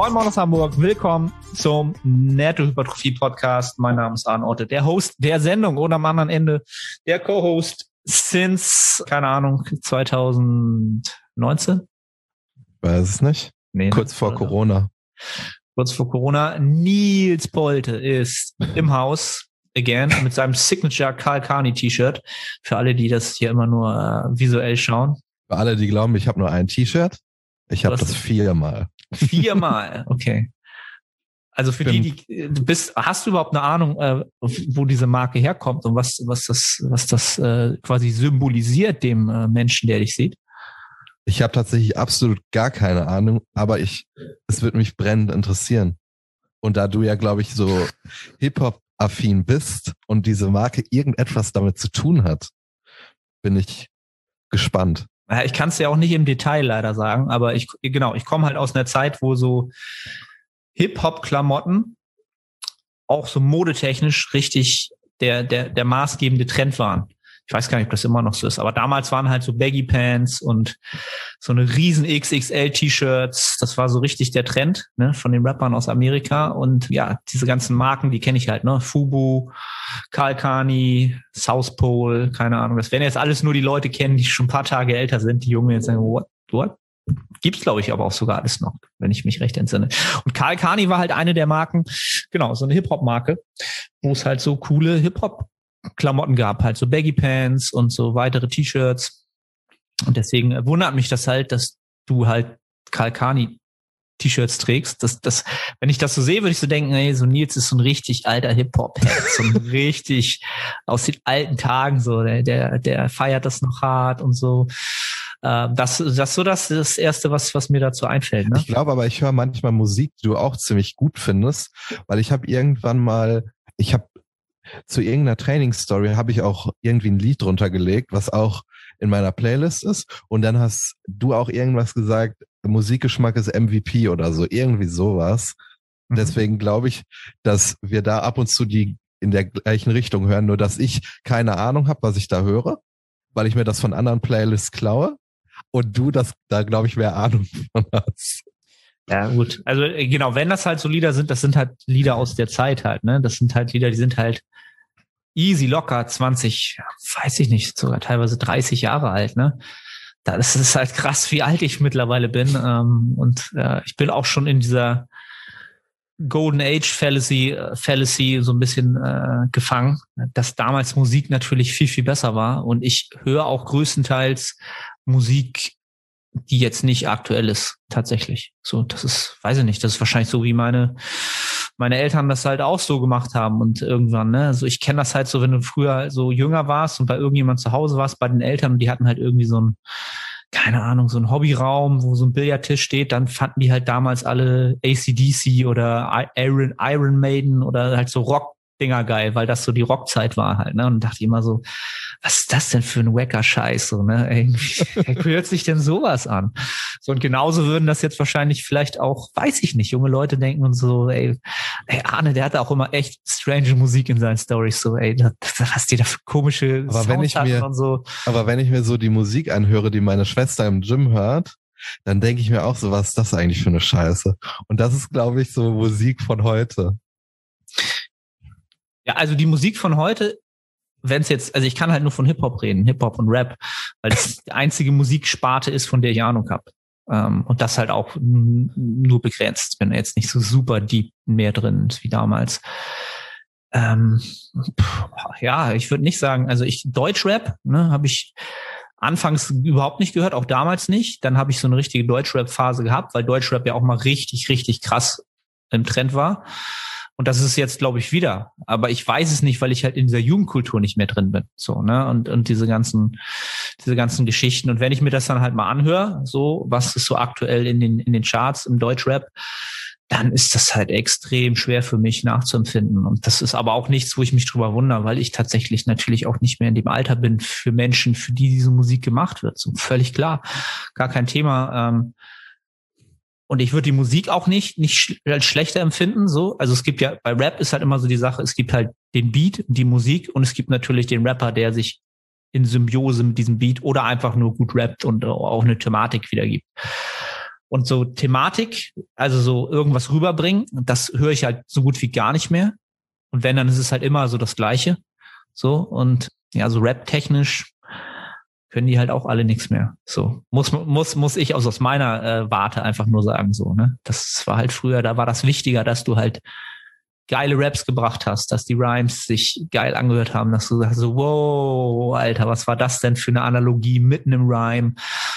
Moin Moin aus Hamburg, willkommen zum Nettohypertrophie Podcast. Mein Name ist Arne Otte, der Host der Sendung oder am anderen Ende der Co-Host since, keine Ahnung, 2019? Weiß es nicht. Nee, ne? Kurz vor Corona. Kurz vor Corona. Nils Polte ist im Haus again mit seinem Signature Karl Carney T-Shirt. Für alle, die das hier immer nur äh, visuell schauen. Für alle, die glauben, ich habe nur ein T-Shirt. Ich habe das viermal. Viermal, okay. Also für die, die du bist, hast du überhaupt eine Ahnung, äh, wo diese Marke herkommt und was, was das, was das äh, quasi symbolisiert dem äh, Menschen, der dich sieht? Ich habe tatsächlich absolut gar keine Ahnung, aber ich, es wird mich brennend interessieren. Und da du ja, glaube ich, so Hip-Hop-affin bist und diese Marke irgendetwas damit zu tun hat, bin ich gespannt. Ja, ich kann es ja auch nicht im Detail leider sagen, aber ich, genau, ich komme halt aus einer Zeit, wo so Hip-Hop-Klamotten auch so modetechnisch richtig der, der, der maßgebende Trend waren ich weiß gar nicht, ob das immer noch so ist, aber damals waren halt so Baggy Pants und so eine riesen XXL T-Shirts. Das war so richtig der Trend ne, von den Rappern aus Amerika. Und ja, diese ganzen Marken, die kenne ich halt, ne? Fubu, Kalkani, South Pole, keine Ahnung. Das werden jetzt alles nur die Leute kennen, die schon ein paar Tage älter sind. Die Jungen jetzt sagen, what? what? Gibt's, glaube ich, aber auch sogar alles noch, wenn ich mich recht entsinne. Und Karl Kani war halt eine der Marken, genau, so eine Hip-Hop-Marke, wo es halt so coole Hip-Hop Klamotten gab, halt so Baggy Pants und so weitere T-Shirts. Und deswegen wundert mich das halt, dass du halt Kalkani T-Shirts trägst. Das, das, wenn ich das so sehe, würde ich so denken, ey, so Nils ist so ein richtig alter Hip-Hop-Head, so ein richtig aus den alten Tagen so, der, der, der feiert das noch hart und so. Ähm, das, das so das, das erste, was, was mir dazu einfällt. Ne? Ich glaube aber, ich höre manchmal Musik, die du auch ziemlich gut findest, weil ich habe irgendwann mal, ich habe zu irgendeiner Trainingsstory habe ich auch irgendwie ein Lied drunter gelegt, was auch in meiner Playlist ist. Und dann hast du auch irgendwas gesagt, Musikgeschmack ist MVP oder so, irgendwie sowas. Mhm. Deswegen glaube ich, dass wir da ab und zu die in der gleichen Richtung hören, nur dass ich keine Ahnung habe, was ich da höre, weil ich mir das von anderen Playlists klaue und du das da glaube ich mehr Ahnung von hast. Ja, gut. Also äh, genau, wenn das halt so Lieder sind, das sind halt Lieder aus der Zeit halt, ne? Das sind halt Lieder, die sind halt easy locker 20, weiß ich nicht, sogar teilweise 30 Jahre alt, ne? Das ist halt krass, wie alt ich mittlerweile bin. Ähm, und äh, ich bin auch schon in dieser Golden Age Fallacy, äh, Fallacy so ein bisschen gefangen, dass damals Musik natürlich viel, viel besser war. Und ich höre auch größtenteils Musik die jetzt nicht aktuell ist, tatsächlich. So, das ist, weiß ich nicht, das ist wahrscheinlich so, wie meine, meine Eltern das halt auch so gemacht haben und irgendwann, ne? Also ich kenne das halt so, wenn du früher so jünger warst und bei irgendjemand zu Hause warst, bei den Eltern die hatten halt irgendwie so ein, keine Ahnung, so ein Hobbyraum, wo so ein Billardtisch steht, dann fanden die halt damals alle ACDC oder Iron, Iron Maiden oder halt so Rock Dinger geil, weil das so die Rockzeit war halt, ne? Und dachte ich immer so, was ist das denn für ein wacker Scheiß, so, ne? Wer hört sich denn sowas an? So, und genauso würden das jetzt wahrscheinlich vielleicht auch, weiß ich nicht, junge Leute denken und so, ey, ey Arne, der hatte auch immer echt strange Musik in seinen Stories, so, ey, das, was die da für komische aber wenn ich mir, und so. Aber wenn ich mir so die Musik anhöre, die meine Schwester im Gym hört, dann denke ich mir auch so, was ist das eigentlich für eine Scheiße? Und das ist, glaube ich, so Musik von heute. Ja, also die Musik von heute, wenn es jetzt, also ich kann halt nur von Hip-Hop reden, Hip-Hop und Rap, weil das die einzige Musiksparte ist, von der ich Ahnung habe. Ähm, und das halt auch nur begrenzt, wenn er jetzt nicht so super deep mehr drin ist wie damals. Ähm, ja, ich würde nicht sagen, also ich Deutschrap, ne, habe ich anfangs überhaupt nicht gehört, auch damals nicht. Dann habe ich so eine richtige Deutschrap-Phase gehabt, weil Deutschrap ja auch mal richtig, richtig krass im Trend war. Und das ist jetzt, glaube ich, wieder. Aber ich weiß es nicht, weil ich halt in dieser Jugendkultur nicht mehr drin bin. So, ne? Und, und diese ganzen, diese ganzen Geschichten. Und wenn ich mir das dann halt mal anhöre, so, was ist so aktuell in den, in den Charts im Deutschrap, dann ist das halt extrem schwer für mich nachzuempfinden. Und das ist aber auch nichts, wo ich mich drüber wundere, weil ich tatsächlich natürlich auch nicht mehr in dem Alter bin für Menschen, für die diese Musik gemacht wird. So völlig klar. Gar kein Thema. Ähm, und ich würde die Musik auch nicht, nicht als schlechter empfinden, so. Also es gibt ja, bei Rap ist halt immer so die Sache, es gibt halt den Beat, die Musik und es gibt natürlich den Rapper, der sich in Symbiose mit diesem Beat oder einfach nur gut rappt und auch eine Thematik wiedergibt. Und so Thematik, also so irgendwas rüberbringen, das höre ich halt so gut wie gar nicht mehr. Und wenn, dann ist es halt immer so das Gleiche. So, und ja, so rap-technisch können die halt auch alle nichts mehr. So muss muss muss ich also aus meiner äh, Warte einfach nur sagen so. Ne, das war halt früher, da war das wichtiger, dass du halt geile Raps gebracht hast, dass die Rhymes sich geil angehört haben, dass du sagst so, wow, Alter, was war das denn für eine Analogie mitten im Rhyme?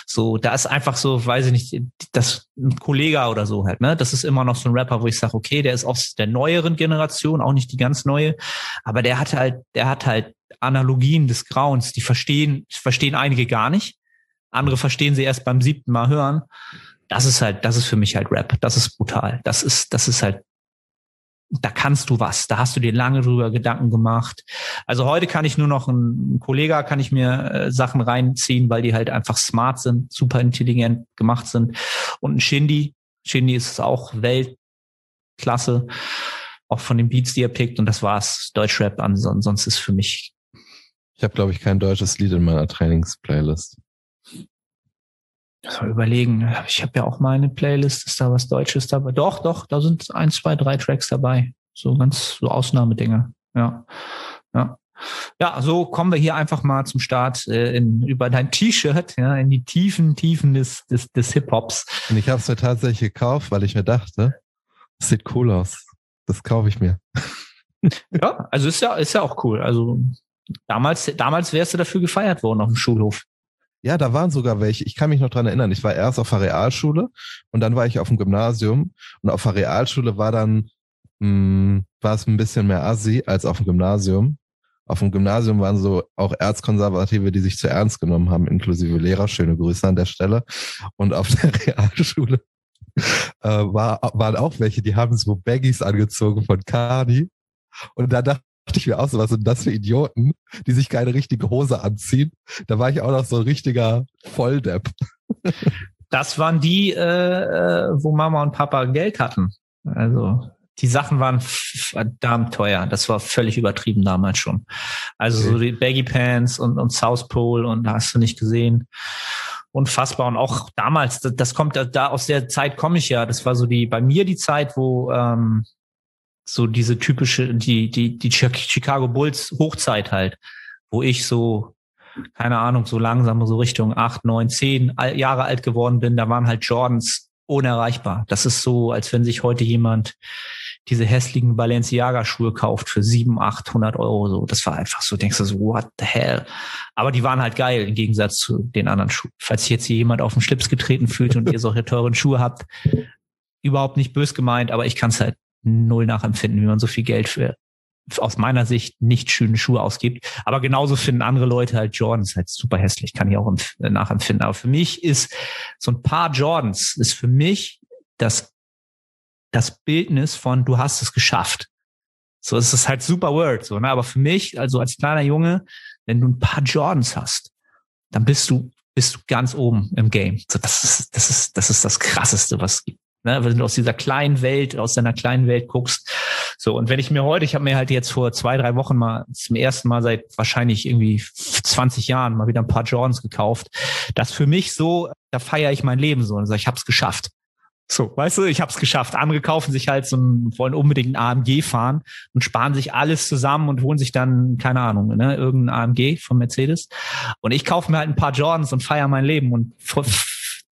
So, da ist einfach so, weiß ich nicht, das ein Kollege oder so halt, ne? Das ist immer noch so ein Rapper, wo ich sage, okay, der ist aus der neueren Generation, auch nicht die ganz neue, aber der hat halt, der hat halt Analogien des Grauens, die verstehen, verstehen einige gar nicht. Andere verstehen sie erst beim siebten Mal hören. Das ist halt, das ist für mich halt Rap. Das ist brutal. Das ist, das ist halt da kannst du was. Da hast du dir lange drüber Gedanken gemacht. Also heute kann ich nur noch ein, Kollege, kann ich mir äh, Sachen reinziehen, weil die halt einfach smart sind, super intelligent gemacht sind. Und ein Shindy, Shindy ist auch Weltklasse, auch von den Beats, die er pickt. Und das war's. Deutschrap ansonsten ist für mich. Ich habe, glaube ich, kein deutsches Lied in meiner Trainingsplaylist. So überlegen. Ich habe ja auch meine Playlist, ist da was Deutsches dabei? Doch, doch, da sind ein, zwei, drei Tracks dabei. So ganz so Ausnahmedinge. Ja. Ja. Ja, so kommen wir hier einfach mal zum Start äh, in, über dein T-Shirt, ja, in die tiefen, tiefen des, des, des Hip-Hops. Und ich habe es mir tatsächlich gekauft, weil ich mir dachte, das sieht cool aus. Das kaufe ich mir. ja, also ist ja, ist ja auch cool. Also damals, damals wärst du dafür gefeiert worden auf dem Schulhof. Ja, da waren sogar welche. Ich kann mich noch dran erinnern. Ich war erst auf der Realschule und dann war ich auf dem Gymnasium. Und auf der Realschule war dann, mh, hm, war es ein bisschen mehr assi als auf dem Gymnasium. Auf dem Gymnasium waren so auch Erzkonservative, die sich zu ernst genommen haben, inklusive Lehrer. Schöne Grüße an der Stelle. Und auf der Realschule äh, war, waren auch welche, die haben so Baggies angezogen von Kani. Und da dachte dachte ich mir auch so, was sind das für Idioten, die sich keine richtige Hose anziehen. Da war ich auch noch so ein richtiger Volldepp. Das waren die, äh, äh, wo Mama und Papa Geld hatten. Also die Sachen waren verdammt teuer. Das war völlig übertrieben damals schon. Also so die Baggy Pants und, und South Pole und da hast du nicht gesehen. Unfassbar. Und auch damals, das, das kommt da aus der Zeit komme ich ja. Das war so die bei mir die Zeit, wo ähm, so diese typische, die, die, die Chicago Bulls Hochzeit halt, wo ich so, keine Ahnung, so langsam so Richtung acht, neun, zehn Jahre alt geworden bin, da waren halt Jordans unerreichbar. Das ist so, als wenn sich heute jemand diese hässlichen Balenciaga-Schuhe kauft für sieben, achthundert Euro. So, das war einfach so. Denkst du so, what the hell? Aber die waren halt geil im Gegensatz zu den anderen Schuhen. Falls jetzt hier jemand auf den Schlips getreten fühlt und ihr solche teuren Schuhe habt, überhaupt nicht bös gemeint, aber ich kann es halt null nachempfinden, wie man so viel Geld für aus meiner Sicht nicht schöne Schuhe ausgibt. Aber genauso finden andere Leute halt Jordans halt super hässlich, kann ich auch nachempfinden. Aber für mich ist so ein paar Jordans ist für mich das, das Bildnis von du hast es geschafft. So, es ist halt super Word, so, ne? Aber für mich, also als kleiner Junge, wenn du ein paar Jordans hast, dann bist du, bist du ganz oben im Game. So, das ist, das ist, das ist das krasseste, was es gibt. Ne, wenn du aus dieser kleinen Welt, aus deiner kleinen Welt guckst. So, und wenn ich mir heute, ich habe mir halt jetzt vor zwei, drei Wochen mal zum ersten Mal seit wahrscheinlich irgendwie 20 Jahren mal wieder ein paar Jordans gekauft. Das für mich so, da feiere ich mein Leben so und sage, ich habe es geschafft. So, weißt du, ich habe es geschafft. Andere kaufen sich halt so ein, wollen unbedingt ein AMG fahren und sparen sich alles zusammen und holen sich dann, keine Ahnung, ne, irgendein AMG von Mercedes. Und ich kaufe mir halt ein paar Jordans und feiere mein Leben und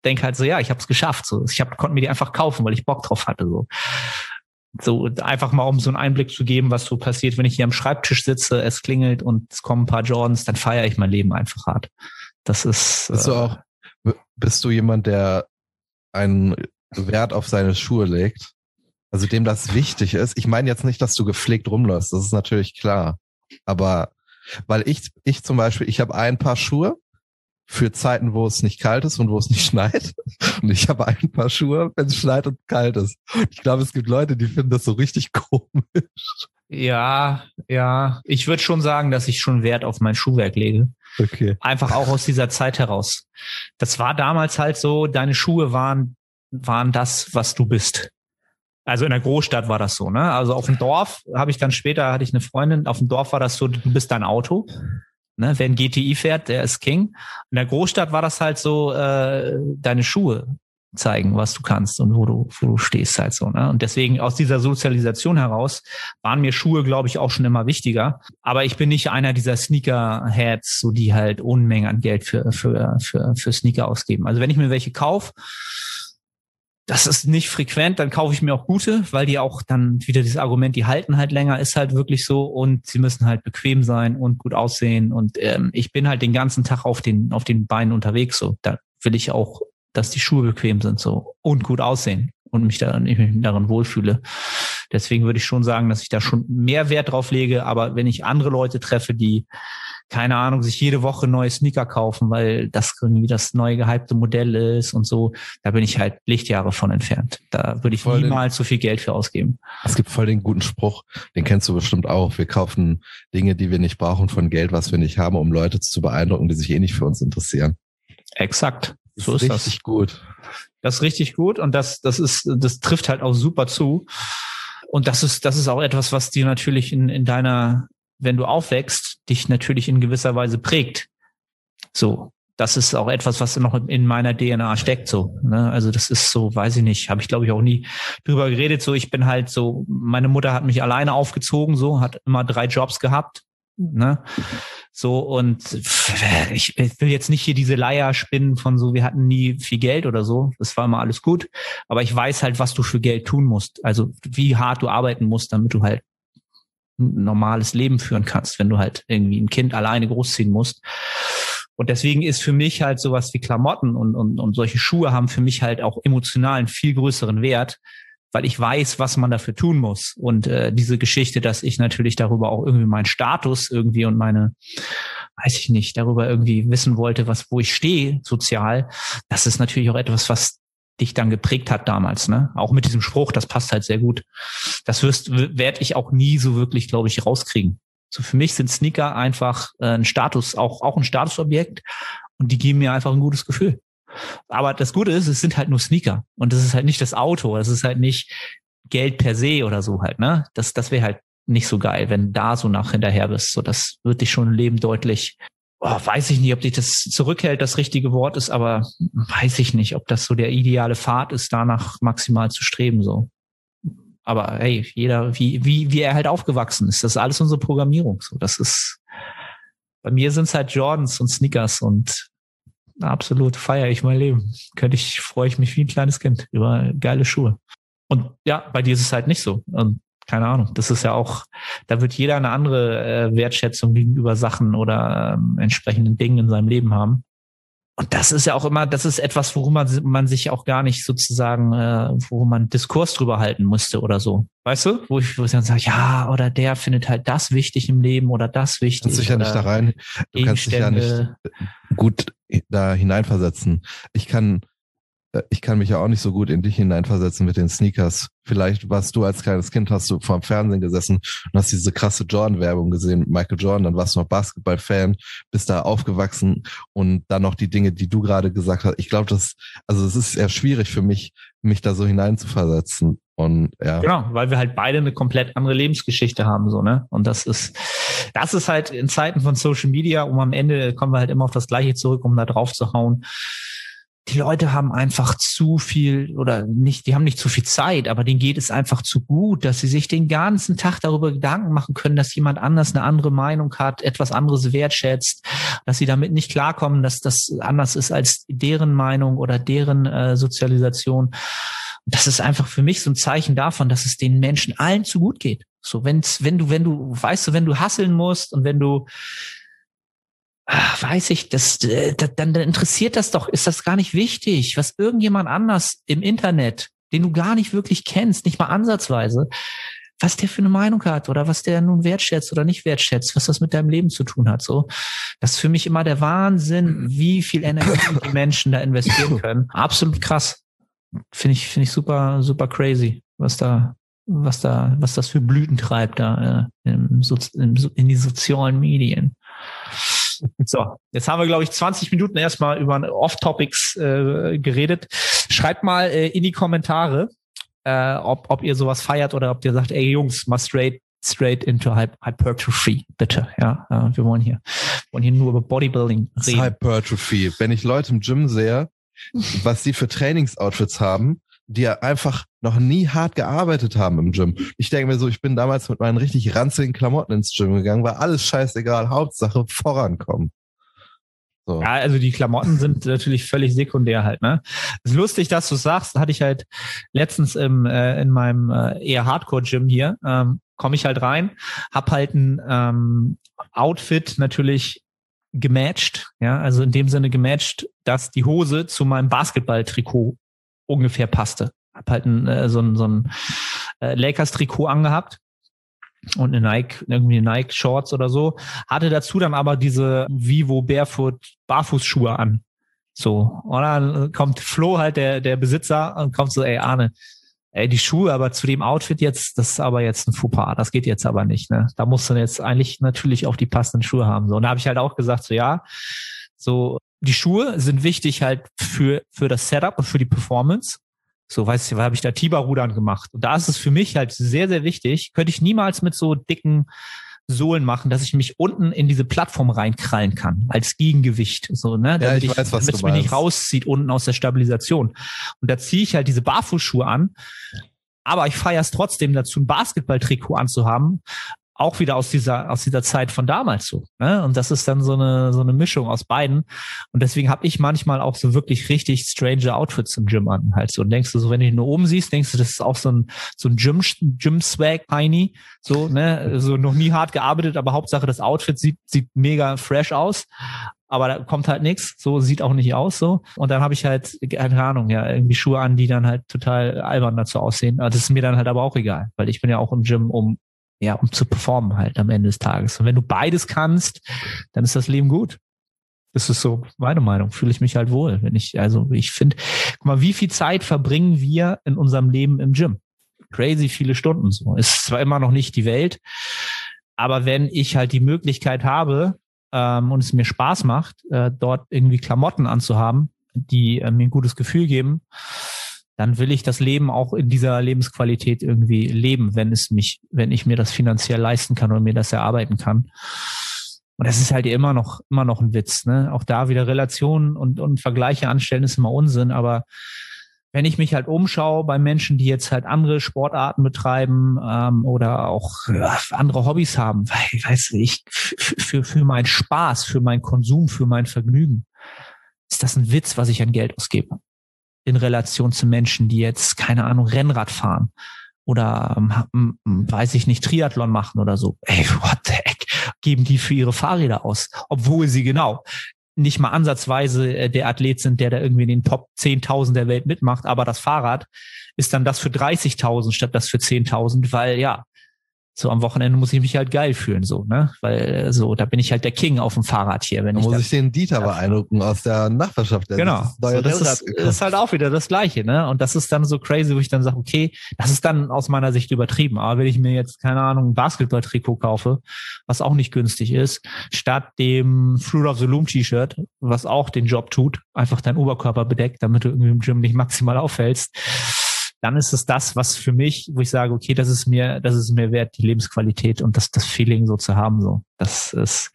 denke halt so, ja, ich habe es geschafft. So, ich hab, konnte mir die einfach kaufen, weil ich Bock drauf hatte. So. so einfach mal, um so einen Einblick zu geben, was so passiert, wenn ich hier am Schreibtisch sitze, es klingelt und es kommen ein paar Jordans, dann feiere ich mein Leben einfach hart. Das ist. Bist du äh, auch, bist du jemand, der einen Wert auf seine Schuhe legt? Also dem das wichtig ist. Ich meine jetzt nicht, dass du gepflegt rumläufst, das ist natürlich klar. Aber weil ich, ich zum Beispiel, ich habe ein paar Schuhe, für Zeiten, wo es nicht kalt ist und wo es nicht schneit. Und ich habe ein paar Schuhe, wenn es schneit und kalt ist. Ich glaube, es gibt Leute, die finden das so richtig komisch. Ja, ja. Ich würde schon sagen, dass ich schon Wert auf mein Schuhwerk lege. Okay. Einfach auch aus dieser Zeit heraus. Das war damals halt so, deine Schuhe waren, waren das, was du bist. Also in der Großstadt war das so, ne? Also auf dem Dorf habe ich dann später, hatte ich eine Freundin, auf dem Dorf war das so, du bist dein Auto. Ne? Wer ein GTI fährt, der ist King. In der Großstadt war das halt so, äh, deine Schuhe. zeigen, was du kannst und wo du, wo du stehst halt so. Ne? Und deswegen aus dieser Sozialisation heraus waren mir Schuhe, glaube ich, auch schon immer wichtiger. Aber ich bin nicht einer dieser Sneaker-Heads, so die halt Unmengen an Geld für, für, für, für Sneaker ausgeben. Also wenn ich mir welche kaufe, das ist nicht frequent, dann kaufe ich mir auch gute, weil die auch dann wieder dieses Argument, die halten halt länger, ist halt wirklich so und sie müssen halt bequem sein und gut aussehen und ähm, ich bin halt den ganzen Tag auf den auf den Beinen unterwegs so. Da will ich auch dass die Schuhe bequem sind so und gut aussehen und mich daran, ich mich darin wohlfühle. Deswegen würde ich schon sagen, dass ich da schon mehr Wert drauf lege. Aber wenn ich andere Leute treffe, die keine Ahnung, sich jede Woche neue Sneaker kaufen, weil das irgendwie das neue gehypte Modell ist und so, da bin ich halt Lichtjahre von entfernt. Da würde ich voll niemals den, so viel Geld für ausgeben. Es gibt voll den guten Spruch, den kennst du bestimmt auch. Wir kaufen Dinge, die wir nicht brauchen, von Geld, was wir nicht haben, um Leute zu beeindrucken, die sich eh nicht für uns interessieren. Exakt. So ist, ist richtig das. gut. Das ist richtig gut und das, das ist, das trifft halt auch super zu. Und das ist, das ist auch etwas, was dir natürlich in, in deiner, wenn du aufwächst, dich natürlich in gewisser Weise prägt. So. Das ist auch etwas, was noch in meiner DNA steckt, so. Ne? Also das ist so, weiß ich nicht, habe ich glaube ich auch nie drüber geredet. So, ich bin halt so, meine Mutter hat mich alleine aufgezogen, so, hat immer drei Jobs gehabt, ne? So, und ich, ich will jetzt nicht hier diese Leier spinnen von so, wir hatten nie viel Geld oder so. Das war immer alles gut. Aber ich weiß halt, was du für Geld tun musst. Also wie hart du arbeiten musst, damit du halt normales Leben führen kannst, wenn du halt irgendwie ein Kind alleine großziehen musst. Und deswegen ist für mich halt sowas wie Klamotten und, und, und solche Schuhe haben für mich halt auch emotional einen viel größeren Wert, weil ich weiß, was man dafür tun muss. Und äh, diese Geschichte, dass ich natürlich darüber auch irgendwie meinen Status irgendwie und meine, weiß ich nicht, darüber irgendwie wissen wollte, was, wo ich stehe sozial, das ist natürlich auch etwas, was dich dann geprägt hat damals, ne? Auch mit diesem Spruch, das passt halt sehr gut. Das wirst, werde ich auch nie so wirklich, glaube ich, rauskriegen. So für mich sind Sneaker einfach äh, ein Status, auch, auch ein Statusobjekt und die geben mir einfach ein gutes Gefühl. Aber das Gute ist, es sind halt nur Sneaker und das ist halt nicht das Auto, das ist halt nicht Geld per se oder so halt, ne? Das, das wäre halt nicht so geil, wenn da so nach hinterher bist. So, das wird dich schon im Leben deutlich, oh, weiß ich nicht, ob dich das zurückhält, das richtige Wort ist, aber weiß ich nicht, ob das so der ideale Pfad ist, danach maximal zu streben, so. Aber hey, jeder, wie, wie, wie er halt aufgewachsen ist, das ist alles unsere Programmierung. So, das ist, bei mir sind es halt Jordans und Sneakers und absolut feiere ich mein Leben. Könnte ich, freue ich mich wie ein kleines Kind über geile Schuhe. Und ja, bei dir ist es halt nicht so. Und keine Ahnung, das ist ja auch, da wird jeder eine andere äh, Wertschätzung gegenüber Sachen oder ähm, entsprechenden Dingen in seinem Leben haben. Und das ist ja auch immer, das ist etwas, worum man, man sich auch gar nicht sozusagen, äh, wo man Diskurs drüber halten musste oder so. Weißt du? Wo ich, wo ich dann sage, ja, oder der findet halt das wichtig im Leben oder das wichtig. Du kannst dich ja nicht da rein, du kannst dich ja nicht gut da hineinversetzen. Ich kann ich kann mich ja auch nicht so gut in dich hineinversetzen mit den Sneakers. Vielleicht warst du als kleines Kind, hast du vor dem Fernsehen gesessen und hast diese krasse Jordan-Werbung gesehen Michael Jordan, dann warst du noch Basketball-Fan, bist da aufgewachsen und dann noch die Dinge, die du gerade gesagt hast. Ich glaube, das, also es ist eher schwierig für mich, mich da so hineinzuversetzen. Und ja. Genau, weil wir halt beide eine komplett andere Lebensgeschichte haben, so, ne? Und das ist, das ist halt in Zeiten von Social Media, um am Ende kommen wir halt immer auf das Gleiche zurück, um da drauf zu hauen die Leute haben einfach zu viel oder nicht, die haben nicht zu viel Zeit, aber denen geht es einfach zu gut, dass sie sich den ganzen Tag darüber Gedanken machen können, dass jemand anders eine andere Meinung hat, etwas anderes wertschätzt, dass sie damit nicht klarkommen, dass das anders ist als deren Meinung oder deren äh, Sozialisation. Das ist einfach für mich so ein Zeichen davon, dass es den Menschen allen zu gut geht. So, wenn's, wenn du, wenn du, weißt du, wenn du hasseln musst und wenn du ach, weiß ich, das, äh, das, dann interessiert das doch, ist das gar nicht wichtig, was irgendjemand anders im Internet, den du gar nicht wirklich kennst, nicht mal ansatzweise, was der für eine Meinung hat oder was der nun wertschätzt oder nicht wertschätzt, was das mit deinem Leben zu tun hat. So, das ist für mich immer der Wahnsinn, wie viel Energie die Menschen da investieren können. Absolut krass. Finde ich, finde ich super, super crazy, was da, was da, was das für Blüten treibt da äh, im, im, in die sozialen Medien. So, jetzt haben wir, glaube ich, 20 Minuten erstmal über Off-Topics äh, geredet. Schreibt mal äh, in die Kommentare, äh, ob, ob ihr sowas feiert oder ob ihr sagt, ey Jungs, mal straight straight into Hypertrophy, bitte. Ja, äh, wir wollen hier, wollen hier nur über Bodybuilding reden. Hypertrophy. Wenn ich Leute im Gym sehe, was die für Trainingsoutfits haben, die ja einfach noch nie hart gearbeitet haben im Gym. Ich denke mir so, ich bin damals mit meinen richtig ranzigen Klamotten ins Gym gegangen, war alles scheißegal, Hauptsache vorankommen. So. Ja, also die Klamotten sind natürlich völlig sekundär halt, ne? ist lustig, dass du sagst, hatte ich halt letztens im, äh, in meinem äh, eher Hardcore-Gym hier, ähm, komme ich halt rein, hab halt ein ähm, Outfit natürlich gematcht, ja, also in dem Sinne gematcht, dass die Hose zu meinem Basketball-Trikot ungefähr passte. Hab halt ein, äh, so ein, so ein äh, Lakers-Trikot angehabt und eine Nike, irgendwie Nike Shorts oder so, hatte dazu dann aber diese Vivo Barefoot Barfußschuhe an. So, und dann kommt Flo halt, der, der Besitzer, und kommt so, ey Arne, ey, die Schuhe aber zu dem Outfit jetzt, das ist aber jetzt ein Fauxpas, das geht jetzt aber nicht, ne? Da musst du jetzt eigentlich natürlich auch die passenden Schuhe haben. So, und da habe ich halt auch gesagt, so ja, so die Schuhe sind wichtig halt für, für das Setup und für die Performance. So, weißt du, habe ich da Tiber-Rudern gemacht. Und da ist es für mich halt sehr, sehr wichtig. Könnte ich niemals mit so dicken Sohlen machen, dass ich mich unten in diese Plattform reinkrallen kann, als Gegengewicht. So, ne? Damit ja, ich, ich weiß, was damit es mir nicht rauszieht unten aus der Stabilisation. Und da ziehe ich halt diese Barfußschuhe an. Aber ich feiere es trotzdem dazu, ein Basketballtrikot anzuhaben, auch wieder aus dieser aus dieser Zeit von damals so. Ne? Und das ist dann so eine so eine Mischung aus beiden. Und deswegen habe ich manchmal auch so wirklich richtig strange Outfits im Gym an halt so. Und denkst du so, wenn du ihn nur oben siehst, denkst du, das ist auch so ein so ein Gym Gym Swag Heini, so ne, so noch nie hart gearbeitet, aber Hauptsache das Outfit sieht sieht mega fresh aus. Aber da kommt halt nichts, so sieht auch nicht aus so. Und dann habe ich halt, keine Ahnung, ja, irgendwie Schuhe an, die dann halt total albern dazu aussehen. Das ist mir dann halt aber auch egal, weil ich bin ja auch im Gym, um ja, um zu performen halt am Ende des Tages. Und wenn du beides kannst, dann ist das Leben gut. Das ist so meine Meinung. Fühle ich mich halt wohl, wenn ich, also ich finde, guck mal, wie viel Zeit verbringen wir in unserem Leben im Gym? Crazy viele Stunden so. Ist zwar immer noch nicht die Welt, aber wenn ich halt die Möglichkeit habe ähm, und es mir Spaß macht, äh, dort irgendwie Klamotten anzuhaben, die äh, mir ein gutes Gefühl geben, dann will ich das Leben auch in dieser Lebensqualität irgendwie leben, wenn es mich, wenn ich mir das finanziell leisten kann und mir das erarbeiten kann. Und das ist halt immer noch, immer noch ein Witz, ne? Auch da wieder Relationen und, und Vergleiche anstellen ist immer Unsinn, aber wenn ich mich halt umschaue bei Menschen, die jetzt halt andere Sportarten betreiben ähm, oder auch andere Hobbys haben, weil, weißt du, ich für, für meinen Spaß, für meinen Konsum, für mein Vergnügen, ist das ein Witz, was ich an Geld ausgebe in Relation zu Menschen, die jetzt, keine Ahnung, Rennrad fahren oder ähm, weiß ich nicht, Triathlon machen oder so. Ey, what the heck, geben die für ihre Fahrräder aus, obwohl sie genau nicht mal ansatzweise äh, der Athlet sind, der da irgendwie in den Top 10.000 der Welt mitmacht, aber das Fahrrad ist dann das für 30.000 statt das für 10.000, weil ja, so am Wochenende muss ich mich halt geil fühlen, so, ne? Weil äh, so, da bin ich halt der King auf dem Fahrrad hier. Wenn da ich muss ich den Dieter ja. beeindrucken aus der Nachbarschaft. Der genau. So, das ist, ist, halt auch wieder das Gleiche, ne? Und das ist dann so crazy, wo ich dann sage, okay, das ist dann aus meiner Sicht übertrieben. Aber wenn ich mir jetzt, keine Ahnung, ein Basketball-Trikot kaufe, was auch nicht günstig ist, statt dem Fruit of the Loom T-Shirt, was auch den Job tut, einfach deinen Oberkörper bedeckt, damit du irgendwie im Gym nicht maximal auffällst, dann ist es das, was für mich, wo ich sage, okay, das ist mir, das ist mir wert, die Lebensqualität und das, das Feeling so zu haben, so. Das ist,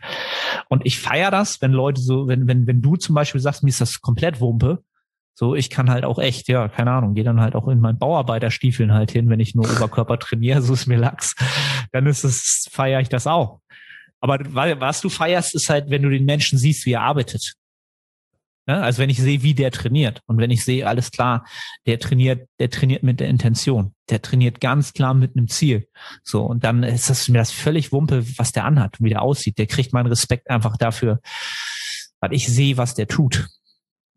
und ich feiere das, wenn Leute so, wenn, wenn, wenn du zum Beispiel sagst, mir ist das komplett Wumpe, so, ich kann halt auch echt, ja, keine Ahnung, gehe dann halt auch in meinen Bauarbeiterstiefeln halt hin, wenn ich nur Oberkörper trainiere, so ist mir Lachs, dann ist es, feiere ich das auch. Aber was du feierst, ist halt, wenn du den Menschen siehst, wie er arbeitet. Ja, also wenn ich sehe, wie der trainiert und wenn ich sehe, alles klar, der trainiert, der trainiert mit der Intention, der trainiert ganz klar mit einem Ziel. So und dann ist das mir das völlig Wumpe, was der anhat und wie der aussieht. Der kriegt meinen Respekt einfach dafür, weil ich sehe, was der tut.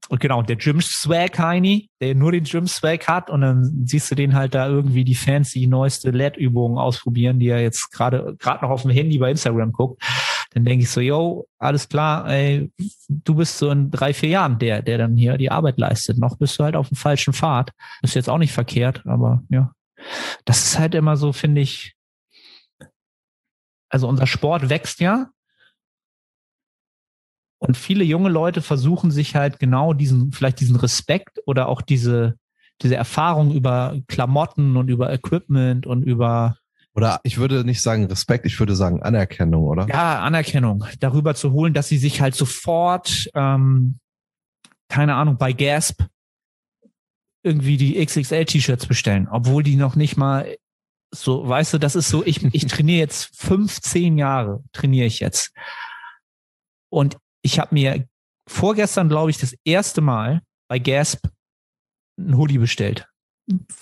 Und genau, der Gym Swag Heini, der nur den Gym Swag hat und dann siehst du den halt da irgendwie die fancy neueste LED-Übungen ausprobieren, die er jetzt gerade gerade noch auf dem Handy bei Instagram guckt dann denke ich so, yo, alles klar, ey, du bist so in drei, vier Jahren der, der dann hier die Arbeit leistet. Noch bist du halt auf dem falschen Pfad. Ist jetzt auch nicht verkehrt, aber ja. Das ist halt immer so, finde ich. Also unser Sport wächst ja. Und viele junge Leute versuchen sich halt genau diesen, vielleicht diesen Respekt oder auch diese, diese Erfahrung über Klamotten und über Equipment und über oder ich würde nicht sagen Respekt, ich würde sagen Anerkennung, oder? Ja, Anerkennung. Darüber zu holen, dass sie sich halt sofort ähm, keine Ahnung, bei Gasp irgendwie die XXL-T-Shirts bestellen, obwohl die noch nicht mal so, weißt du, das ist so, ich, ich trainiere jetzt 15 Jahre, trainiere ich jetzt. Und ich habe mir vorgestern, glaube ich, das erste Mal bei Gasp ein Hoodie bestellt,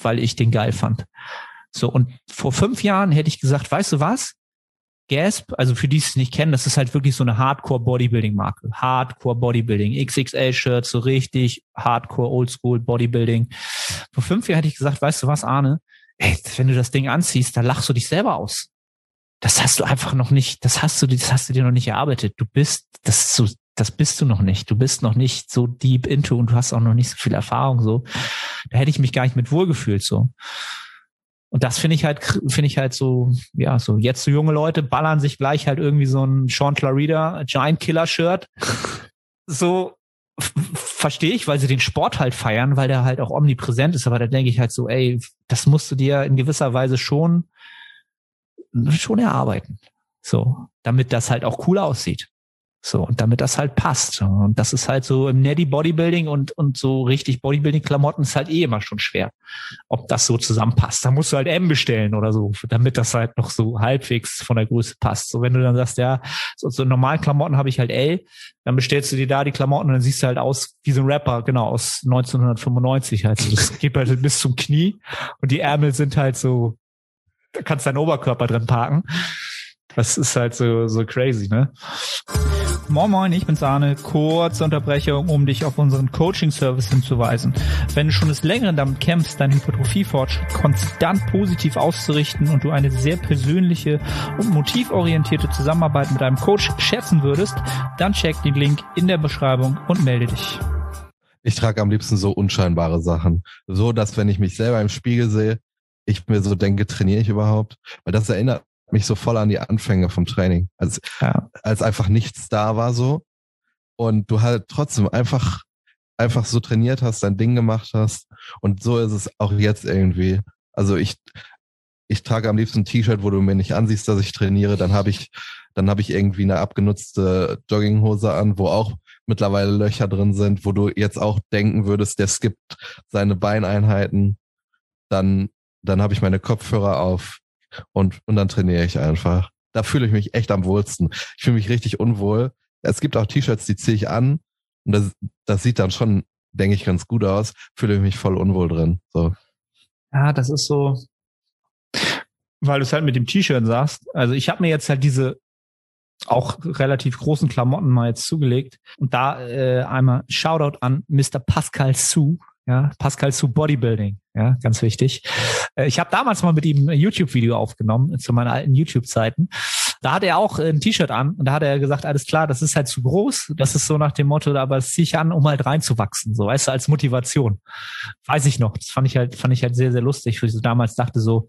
weil ich den geil fand. So, und vor fünf Jahren hätte ich gesagt, weißt du was? Gasp, also für die es nicht kennen, das ist halt wirklich so eine Hardcore Bodybuilding Marke. Hardcore Bodybuilding, XXL Shirts, so richtig Hardcore Oldschool Bodybuilding. Vor fünf Jahren hätte ich gesagt, weißt du was, Arne? Ey, wenn du das Ding anziehst, da lachst du dich selber aus. Das hast du einfach noch nicht, das hast du, das hast du dir noch nicht erarbeitet. Du bist, das so, das bist du noch nicht. Du bist noch nicht so deep into und du hast auch noch nicht so viel Erfahrung so. Da hätte ich mich gar nicht mit wohlgefühlt so. Und das finde ich halt, finde ich halt so, ja, so jetzt so junge Leute ballern sich gleich halt irgendwie so ein Sean Clarida Giant Killer Shirt. So verstehe ich, weil sie den Sport halt feiern, weil der halt auch omnipräsent ist. Aber da denke ich halt so, ey, das musst du dir in gewisser Weise schon, schon erarbeiten. So, damit das halt auch cool aussieht. So, und damit das halt passt. Und das ist halt so im Neddy Bodybuilding und, und so richtig Bodybuilding-Klamotten ist halt eh immer schon schwer. Ob das so zusammenpasst. Da musst du halt M bestellen oder so, damit das halt noch so halbwegs von der Größe passt. So, wenn du dann sagst, ja, so, so normalen Klamotten habe ich halt L, dann bestellst du dir da die Klamotten und dann siehst du halt aus wie so ein Rapper, genau, aus 1995 halt. Also das geht halt bis zum Knie und die Ärmel sind halt so, da kannst du deinen Oberkörper drin parken. Das ist halt so, so crazy, ne? Moin Moin, ich bin Sahne. Kurze Unterbrechung, um dich auf unseren Coaching-Service hinzuweisen. Wenn du schon des Längeren damit kämpfst, deinen Hypertrophie-Fortschritt konstant positiv auszurichten und du eine sehr persönliche und motivorientierte Zusammenarbeit mit einem Coach schätzen würdest, dann check den Link in der Beschreibung und melde dich. Ich trage am liebsten so unscheinbare Sachen. So, dass wenn ich mich selber im Spiegel sehe, ich mir so denke, trainiere ich überhaupt? Weil das erinnert mich so voll an die Anfänge vom Training, als, ja. als einfach nichts da war so und du halt trotzdem einfach einfach so trainiert hast, dein Ding gemacht hast und so ist es auch jetzt irgendwie. Also ich ich trage am liebsten ein T-Shirt, wo du mir nicht ansiehst, dass ich trainiere, dann habe ich dann habe ich irgendwie eine abgenutzte Jogginghose an, wo auch mittlerweile Löcher drin sind, wo du jetzt auch denken würdest, der skippt seine Beineinheiten. Dann dann habe ich meine Kopfhörer auf, und, und dann trainiere ich einfach. Da fühle ich mich echt am wohlsten. Ich fühle mich richtig unwohl. Es gibt auch T-Shirts, die ziehe ich an und das, das sieht dann schon, denke ich, ganz gut aus. Fühle ich mich voll unwohl drin. So. Ja, das ist so, weil du es halt mit dem T-Shirt sagst. Also ich habe mir jetzt halt diese auch relativ großen Klamotten mal jetzt zugelegt und da äh, einmal Shoutout an Mr. Pascal Su, ja, Pascal zu Bodybuilding, ja, ganz wichtig. Äh, ich habe damals mal mit ihm ein YouTube-Video aufgenommen zu meinen alten YouTube-Zeiten. Da hat er auch ein T-Shirt an und da hat er gesagt, alles klar, das ist halt zu groß. Das ist so nach dem Motto, aber das ziehe ich an, um halt reinzuwachsen, so weißt du, als Motivation. Weiß ich noch. Das fand ich halt, fand ich halt sehr, sehr lustig, weil ich so damals dachte so,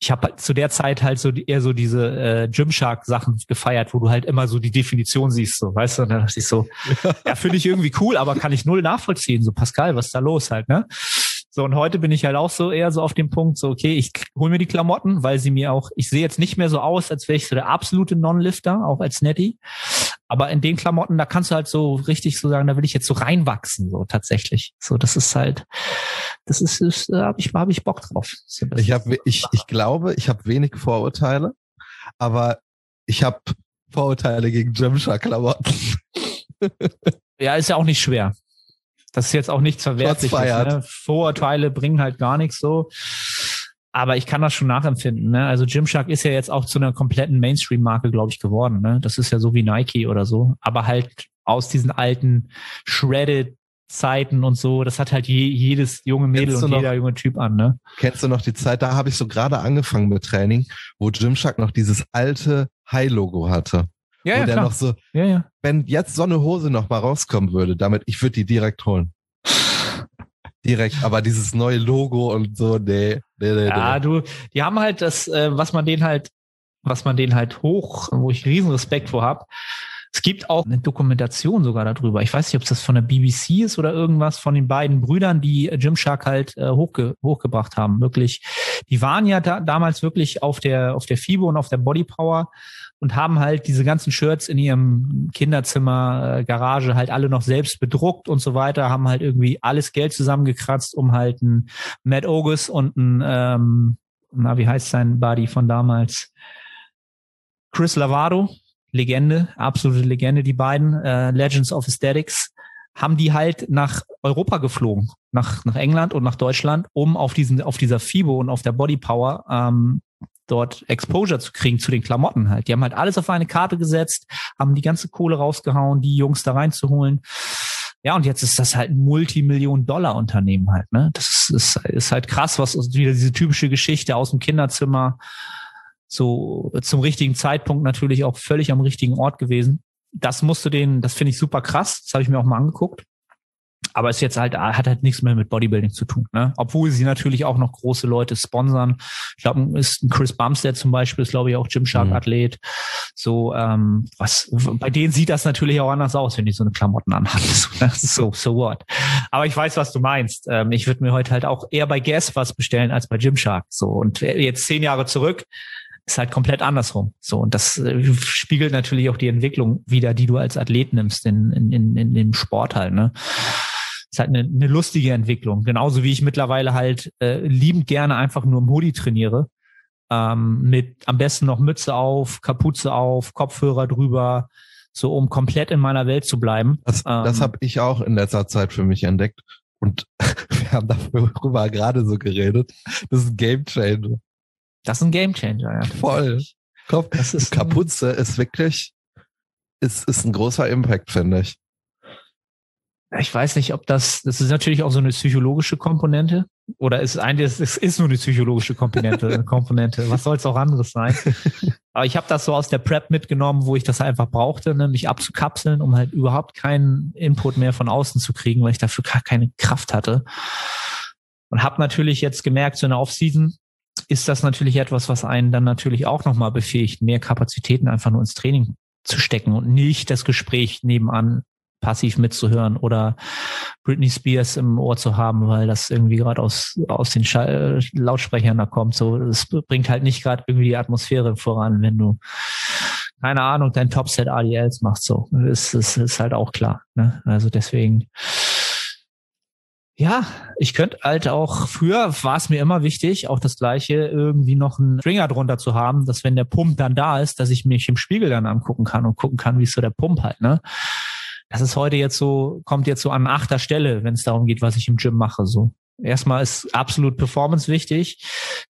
ich habe halt zu der Zeit halt so eher so diese äh, Gymshark-Sachen gefeiert, wo du halt immer so die Definition siehst, so, weißt du? Und dann dachte ich so, ja, finde ich irgendwie cool, aber kann ich null nachvollziehen. So, Pascal, was ist da los halt, ne? So, und heute bin ich halt auch so eher so auf dem Punkt, so, okay, ich hole mir die Klamotten, weil sie mir auch, ich sehe jetzt nicht mehr so aus, als wäre ich so der absolute Non-Lifter, auch als Netty. Aber in den Klamotten, da kannst du halt so richtig so sagen, da will ich jetzt so reinwachsen, so tatsächlich. So, das ist halt, das ist, ist da habe ich, hab ich Bock drauf. So, ich habe, ich, ich glaube, ich habe wenig Vorurteile, aber ich habe Vorurteile gegen Gymshark-Klamotten. ja, ist ja auch nicht schwer. Das ist jetzt auch nichts Verwerfliches. Ne? Vorurteile bringen halt gar nichts so. Aber ich kann das schon nachempfinden. Ne? Also Gymshark ist ja jetzt auch zu einer kompletten Mainstream-Marke, glaube ich, geworden. Ne? Das ist ja so wie Nike oder so. Aber halt aus diesen alten Shredded Zeiten und so, das hat halt je, jedes junge Mädel und noch, jeder junge Typ an, ne? Kennst du noch die Zeit, da habe ich so gerade angefangen mit Training, wo Gymshark noch dieses alte High-Logo hatte. Ja, ja, der klar. noch so, ja, ja. wenn jetzt so eine Hose noch mal rauskommen würde, damit, ich würde die direkt holen. direkt, aber dieses neue Logo und so, nee, nee, nee. Ja, nee. du, die haben halt das, äh, was man den halt, was man den halt hoch, wo ich riesen Respekt vor hab, Es gibt auch eine Dokumentation sogar darüber. Ich weiß nicht, ob das von der BBC ist oder irgendwas von den beiden Brüdern, die Gymshark halt äh, hochge hochgebracht haben. Wirklich, die waren ja da, damals wirklich auf der auf der FIBO und auf der Body Power und haben halt diese ganzen Shirts in ihrem Kinderzimmer, äh, Garage halt alle noch selbst bedruckt und so weiter, haben halt irgendwie alles Geld zusammengekratzt, um halt ein Matt Ogus und ein, ähm, na, wie heißt sein Buddy von damals? Chris Lavado, Legende, absolute Legende, die beiden, äh, Legends of Aesthetics, haben die halt nach Europa geflogen, nach, nach England und nach Deutschland, um auf diesen, auf dieser FIBO und auf der Body Power ähm, dort Exposure zu kriegen zu den Klamotten halt. Die haben halt alles auf eine Karte gesetzt, haben die ganze Kohle rausgehauen, die Jungs da reinzuholen. Ja, und jetzt ist das halt ein Multimillion-Dollar-Unternehmen halt, ne? Das ist, ist halt krass, was wieder diese typische Geschichte aus dem Kinderzimmer so zum richtigen Zeitpunkt natürlich auch völlig am richtigen Ort gewesen. Das musste den, das finde ich super krass. Das habe ich mir auch mal angeguckt aber ist jetzt halt, hat halt nichts mehr mit Bodybuilding zu tun. Ne? Obwohl sie natürlich auch noch große Leute sponsern. Ich glaube, ist ein Chris Bumstead zum Beispiel, ist glaube ich auch Gymshark-Athlet. So, ähm, was, bei denen sieht das natürlich auch anders aus, wenn die so eine Klamotten anhaben. Ne? so, so what. Aber ich weiß, was du meinst. Ähm, ich würde mir heute halt auch eher bei Guess was bestellen als bei Gymshark. So, und jetzt zehn Jahre zurück, ist halt komplett andersrum. So, und das äh, spiegelt natürlich auch die Entwicklung wieder, die du als Athlet nimmst in, in, in, in dem Sport halt, ne? Ist halt eine, eine lustige Entwicklung. Genauso wie ich mittlerweile halt äh, liebend gerne einfach nur im Hoodie trainiere. Ähm, mit am besten noch Mütze auf, Kapuze auf, Kopfhörer drüber, so um komplett in meiner Welt zu bleiben. Das, ähm, das habe ich auch in letzter Zeit für mich entdeckt. Und wir haben darüber gerade so geredet. Das ist ein Game Changer. Das ist ein Game Changer, ja. Voll. Kopf, das ist Kapuze ist wirklich, ist, ist ein großer Impact, finde ich ich weiß nicht, ob das, das ist natürlich auch so eine psychologische Komponente oder ist eigentlich, es ist nur eine psychologische Komponente, Komponente. Was soll es auch anderes sein? Aber ich habe das so aus der Prep mitgenommen, wo ich das einfach brauchte, ne, mich abzukapseln, um halt überhaupt keinen Input mehr von außen zu kriegen, weil ich dafür gar keine Kraft hatte. Und habe natürlich jetzt gemerkt, so in der Offseason ist das natürlich etwas, was einen dann natürlich auch nochmal befähigt, mehr Kapazitäten einfach nur ins Training zu stecken und nicht das Gespräch nebenan passiv mitzuhören oder Britney Spears im Ohr zu haben, weil das irgendwie gerade aus, aus den Schall Lautsprechern da kommt. So, das bringt halt nicht gerade irgendwie die Atmosphäre voran, wenn du keine Ahnung, dein Topset ADLs machst so. Das ist, ist halt auch klar. Ne? Also deswegen, ja, ich könnte halt auch, früher war es mir immer wichtig, auch das gleiche, irgendwie noch einen Stringer drunter zu haben, dass wenn der Pump dann da ist, dass ich mich im Spiegel dann angucken kann und gucken kann, wie ist so der Pump halt, ne? Das ist heute jetzt so, kommt jetzt so an achter Stelle, wenn es darum geht, was ich im Gym mache. So. Erstmal ist absolut Performance wichtig.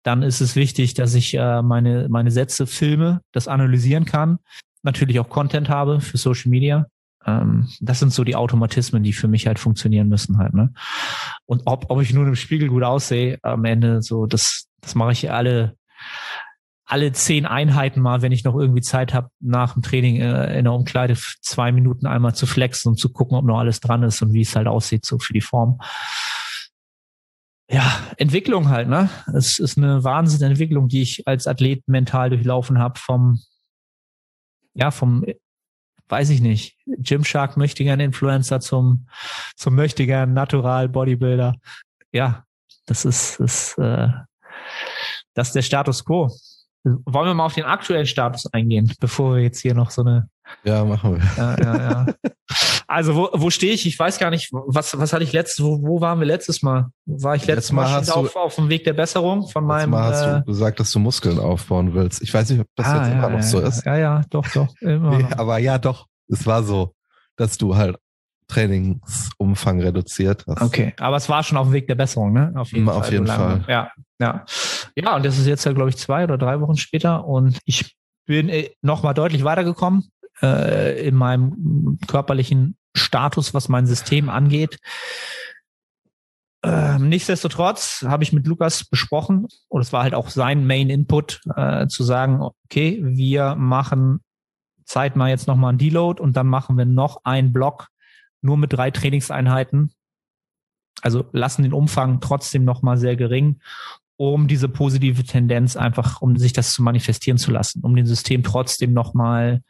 Dann ist es wichtig, dass ich äh, meine, meine Sätze filme, das analysieren kann. Natürlich auch Content habe für Social Media. Ähm, das sind so die Automatismen, die für mich halt funktionieren müssen halt. Ne? Und ob, ob ich nun im Spiegel gut aussehe, am Ende so, das, das mache ich alle alle zehn Einheiten mal, wenn ich noch irgendwie Zeit habe, nach dem Training äh, in der Umkleide zwei Minuten einmal zu flexen und zu gucken, ob noch alles dran ist und wie es halt aussieht, so für die Form. Ja, Entwicklung halt, ne? Es ist eine Wahnsinnsentwicklung, die ich als Athlet mental durchlaufen habe vom, ja, vom, weiß ich nicht, Gymshark möchtegern Influencer zum, zum möchtegern Natural Bodybuilder. Ja, das ist, ist äh, das ist der Status quo. Wollen wir mal auf den aktuellen Status eingehen, bevor wir jetzt hier noch so eine. Ja, machen wir. Ja, ja, ja. Also wo, wo stehe ich? Ich weiß gar nicht, was, was hatte ich letztes, wo, wo waren wir letztes Mal? War ich letztes, letztes Mal, Mal auf, auf dem Weg der Besserung von meinem. Mal hast äh, du gesagt, dass du Muskeln aufbauen willst. Ich weiß nicht, ob das ah, jetzt ja, immer noch ja, so ist. Ja, ja, doch, doch. Immer nee, aber ja, doch. Es war so, dass du halt Trainingsumfang reduziert hast. Okay, aber es war schon auf dem Weg der Besserung, ne? Auf jeden, auf Fall, jeden Fall. Ja, ja. Ja, und das ist jetzt ja, glaube ich, zwei oder drei Wochen später und ich bin äh, nochmal deutlich weitergekommen äh, in meinem körperlichen Status, was mein System angeht. Ähm, nichtsdestotrotz habe ich mit Lukas besprochen, und es war halt auch sein Main Input, äh, zu sagen, okay, wir machen Zeit mal jetzt nochmal ein Deload und dann machen wir noch einen Block nur mit drei Trainingseinheiten. Also lassen den Umfang trotzdem nochmal sehr gering, um diese positive Tendenz einfach, um sich das zu manifestieren zu lassen, um dem System trotzdem nochmal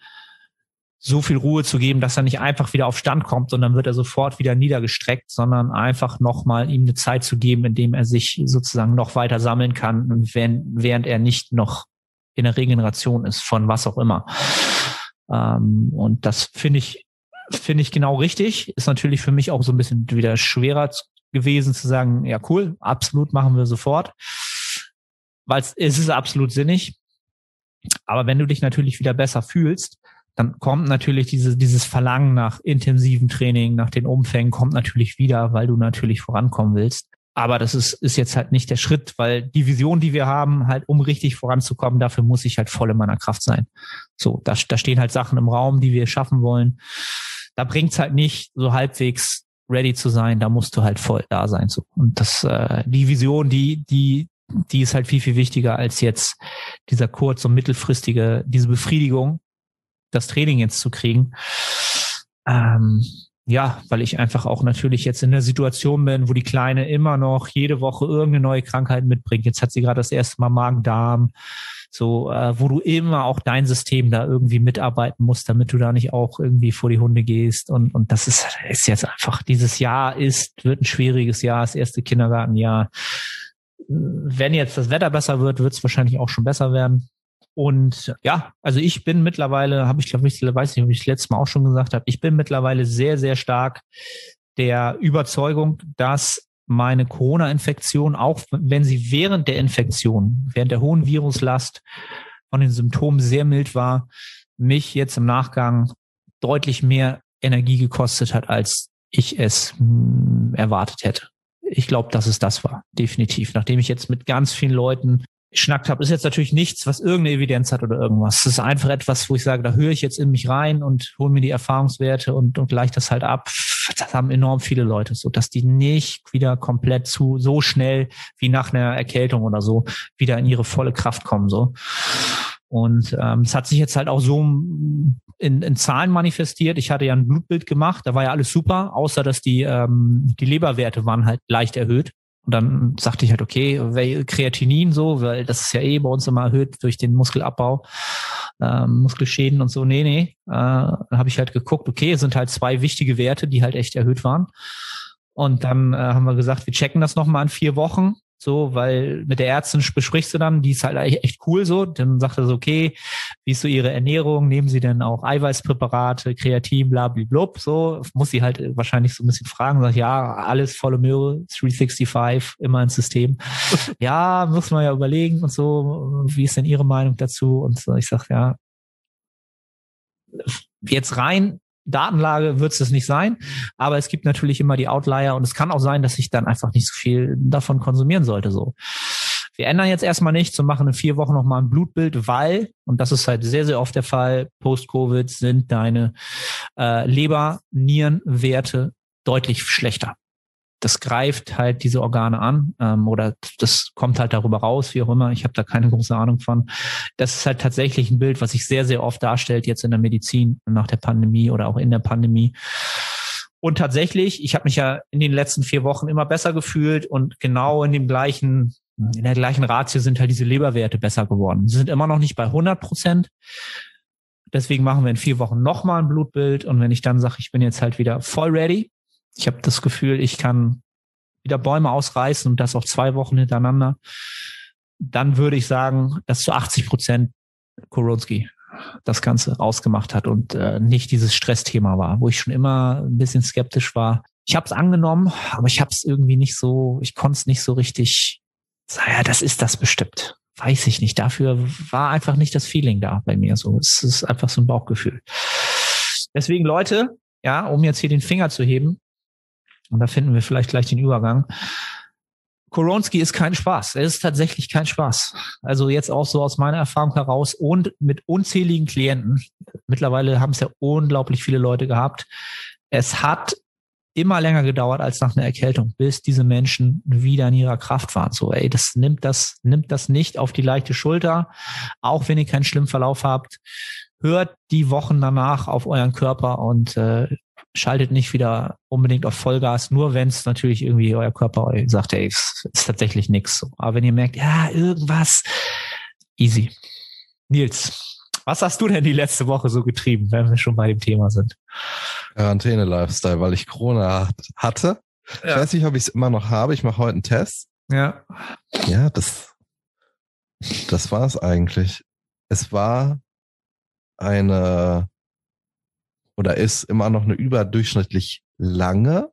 so viel Ruhe zu geben, dass er nicht einfach wieder auf Stand kommt dann wird er sofort wieder niedergestreckt, sondern einfach nochmal ihm eine Zeit zu geben, indem er sich sozusagen noch weiter sammeln kann, wenn, während er nicht noch in der Regeneration ist, von was auch immer. Ähm, und das finde ich, finde ich genau richtig. Ist natürlich für mich auch so ein bisschen wieder schwerer gewesen zu sagen, ja cool, absolut machen wir sofort. Weil es ist absolut sinnig. Aber wenn du dich natürlich wieder besser fühlst, dann kommt natürlich diese, dieses Verlangen nach intensivem Training, nach den Umfängen, kommt natürlich wieder, weil du natürlich vorankommen willst. Aber das ist, ist jetzt halt nicht der Schritt, weil die Vision, die wir haben, halt um richtig voranzukommen, dafür muss ich halt voll in meiner Kraft sein. So, da, da stehen halt Sachen im Raum, die wir schaffen wollen. Da bringt's halt nicht so halbwegs ready zu sein, da musst du halt voll da sein. So. Und das, äh, die Vision, die, die, die ist halt viel, viel wichtiger als jetzt dieser kurz- und mittelfristige, diese Befriedigung, das Training jetzt zu kriegen. Ähm, ja, weil ich einfach auch natürlich jetzt in der Situation bin, wo die Kleine immer noch jede Woche irgendeine neue Krankheit mitbringt. Jetzt hat sie gerade das erste Mal Magen-Darm, so, äh, wo du immer auch dein System da irgendwie mitarbeiten musst, damit du da nicht auch irgendwie vor die Hunde gehst. Und, und das ist, ist jetzt einfach, dieses Jahr ist, wird ein schwieriges Jahr, das erste Kindergartenjahr. Wenn jetzt das Wetter besser wird, wird es wahrscheinlich auch schon besser werden. Und ja, also ich bin mittlerweile, habe ich glaube ich, weiß nicht, ob ich das letzte Mal auch schon gesagt habe, ich bin mittlerweile sehr, sehr stark der Überzeugung, dass meine Corona-Infektion, auch wenn sie während der Infektion, während der hohen Viruslast von den Symptomen sehr mild war, mich jetzt im Nachgang deutlich mehr Energie gekostet hat, als ich es hm, erwartet hätte. Ich glaube, dass es das war, definitiv. Nachdem ich jetzt mit ganz vielen Leuten geschnackt habe, ist jetzt natürlich nichts, was irgendeine Evidenz hat oder irgendwas. Es ist einfach etwas, wo ich sage, da höre ich jetzt in mich rein und hole mir die Erfahrungswerte und, und gleiche das halt ab. Das haben enorm viele Leute, so dass die nicht wieder komplett zu so schnell wie nach einer Erkältung oder so wieder in ihre volle Kraft kommen. so. Und ähm, es hat sich jetzt halt auch so in, in Zahlen manifestiert. Ich hatte ja ein Blutbild gemacht, da war ja alles super, außer dass die, ähm, die Leberwerte waren halt leicht erhöht. Und dann sagte ich halt, okay, Kreatinin so, weil das ist ja eh bei uns immer erhöht durch den Muskelabbau, ähm, Muskelschäden und so. Nee, nee. Äh, dann habe ich halt geguckt, okay, es sind halt zwei wichtige Werte, die halt echt erhöht waren. Und dann äh, haben wir gesagt, wir checken das nochmal in vier Wochen so, weil mit der Ärztin besprichst du dann, die ist halt echt cool so, dann sagt er so, okay, wie ist so ihre Ernährung, nehmen sie denn auch Eiweißpräparate, Kreatin, blablablub, so, muss sie halt wahrscheinlich so ein bisschen fragen, sagt, ja, alles volle Möhre, 365, immer ins System. ja, muss man ja überlegen und so, wie ist denn ihre Meinung dazu? Und so, ich sag, ja, jetzt rein Datenlage wird es nicht sein, aber es gibt natürlich immer die Outlier und es kann auch sein, dass ich dann einfach nicht so viel davon konsumieren sollte. So, wir ändern jetzt erstmal nichts und machen in vier Wochen nochmal ein Blutbild, weil und das ist halt sehr sehr oft der Fall. Post-Covid sind deine äh, Leber-Nierenwerte deutlich schlechter das greift halt diese Organe an ähm, oder das kommt halt darüber raus, wie auch immer. Ich habe da keine große Ahnung von. Das ist halt tatsächlich ein Bild, was sich sehr, sehr oft darstellt jetzt in der Medizin nach der Pandemie oder auch in der Pandemie. Und tatsächlich, ich habe mich ja in den letzten vier Wochen immer besser gefühlt und genau in dem gleichen, in der gleichen Ratio sind halt diese Leberwerte besser geworden. Sie sind immer noch nicht bei 100 Prozent. Deswegen machen wir in vier Wochen nochmal ein Blutbild. Und wenn ich dann sage, ich bin jetzt halt wieder voll ready, ich habe das Gefühl, ich kann wieder Bäume ausreißen und das auch zwei Wochen hintereinander. Dann würde ich sagen, dass zu 80 Prozent Koronski das Ganze ausgemacht hat und äh, nicht dieses Stressthema war, wo ich schon immer ein bisschen skeptisch war. Ich habe es angenommen, aber ich habe es irgendwie nicht so, ich konnte es nicht so richtig, ja, das ist das bestimmt. Weiß ich nicht. Dafür war einfach nicht das Feeling da bei mir. So, es ist einfach so ein Bauchgefühl. Deswegen, Leute, ja, um jetzt hier den Finger zu heben, und da finden wir vielleicht gleich den Übergang. Koronski ist kein Spaß. Er ist tatsächlich kein Spaß. Also jetzt auch so aus meiner Erfahrung heraus und mit unzähligen Klienten. Mittlerweile haben es ja unglaublich viele Leute gehabt. Es hat immer länger gedauert als nach einer Erkältung, bis diese Menschen wieder in ihrer Kraft waren. So, ey, das nimmt das, nimmt das nicht auf die leichte Schulter, auch wenn ihr keinen schlimmen Verlauf habt. Hört die Wochen danach auf euren Körper und äh, schaltet nicht wieder unbedingt auf Vollgas, nur wenn es natürlich irgendwie euer Körper euch sagt, ey, ist, ist tatsächlich nichts. Aber wenn ihr merkt, ja, irgendwas, easy. Nils, Was hast du denn die letzte Woche so getrieben, wenn wir schon bei dem Thema sind? Quarantäne-Lifestyle, weil ich Corona hatte. Ja. Ich weiß nicht, ob ich es immer noch habe. Ich mache heute einen Test. Ja. Ja, das, das war es eigentlich. Es war eine oder ist immer noch eine überdurchschnittlich lange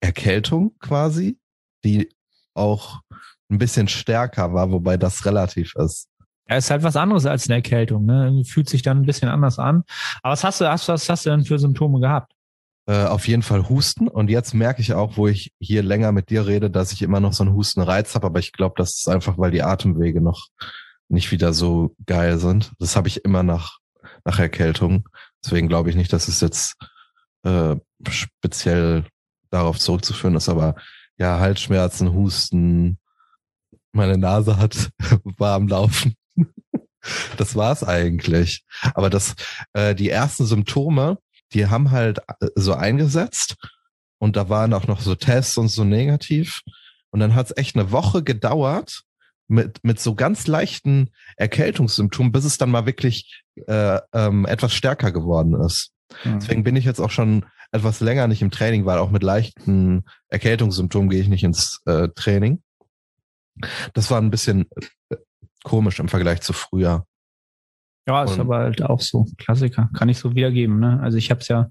Erkältung quasi, die auch ein bisschen stärker war, wobei das relativ ist. Ja, ist halt was anderes als eine Erkältung, ne? Fühlt sich dann ein bisschen anders an. Aber was hast du, was, was hast du denn für Symptome gehabt? Äh, auf jeden Fall Husten. Und jetzt merke ich auch, wo ich hier länger mit dir rede, dass ich immer noch so einen Hustenreiz habe. Aber ich glaube, das ist einfach, weil die Atemwege noch nicht wieder so geil sind. Das habe ich immer nach, nach Erkältung. Deswegen glaube ich nicht, dass es jetzt äh, speziell darauf zurückzuführen ist. Aber ja, Halsschmerzen, Husten, meine Nase hat warm laufen. das war's eigentlich. Aber das, äh, die ersten Symptome, die haben halt äh, so eingesetzt und da waren auch noch so Tests und so negativ. Und dann hat's echt eine Woche gedauert mit, mit so ganz leichten Erkältungssymptomen, bis es dann mal wirklich äh, ähm, etwas stärker geworden ist. Mhm. Deswegen bin ich jetzt auch schon etwas länger nicht im Training, weil auch mit leichten Erkältungssymptomen gehe ich nicht ins äh, Training. Das war ein bisschen äh, komisch im Vergleich zu früher. Ja, ist und, aber halt auch so. Klassiker. Kann ich so wiedergeben. Ne? Also ich habe es ja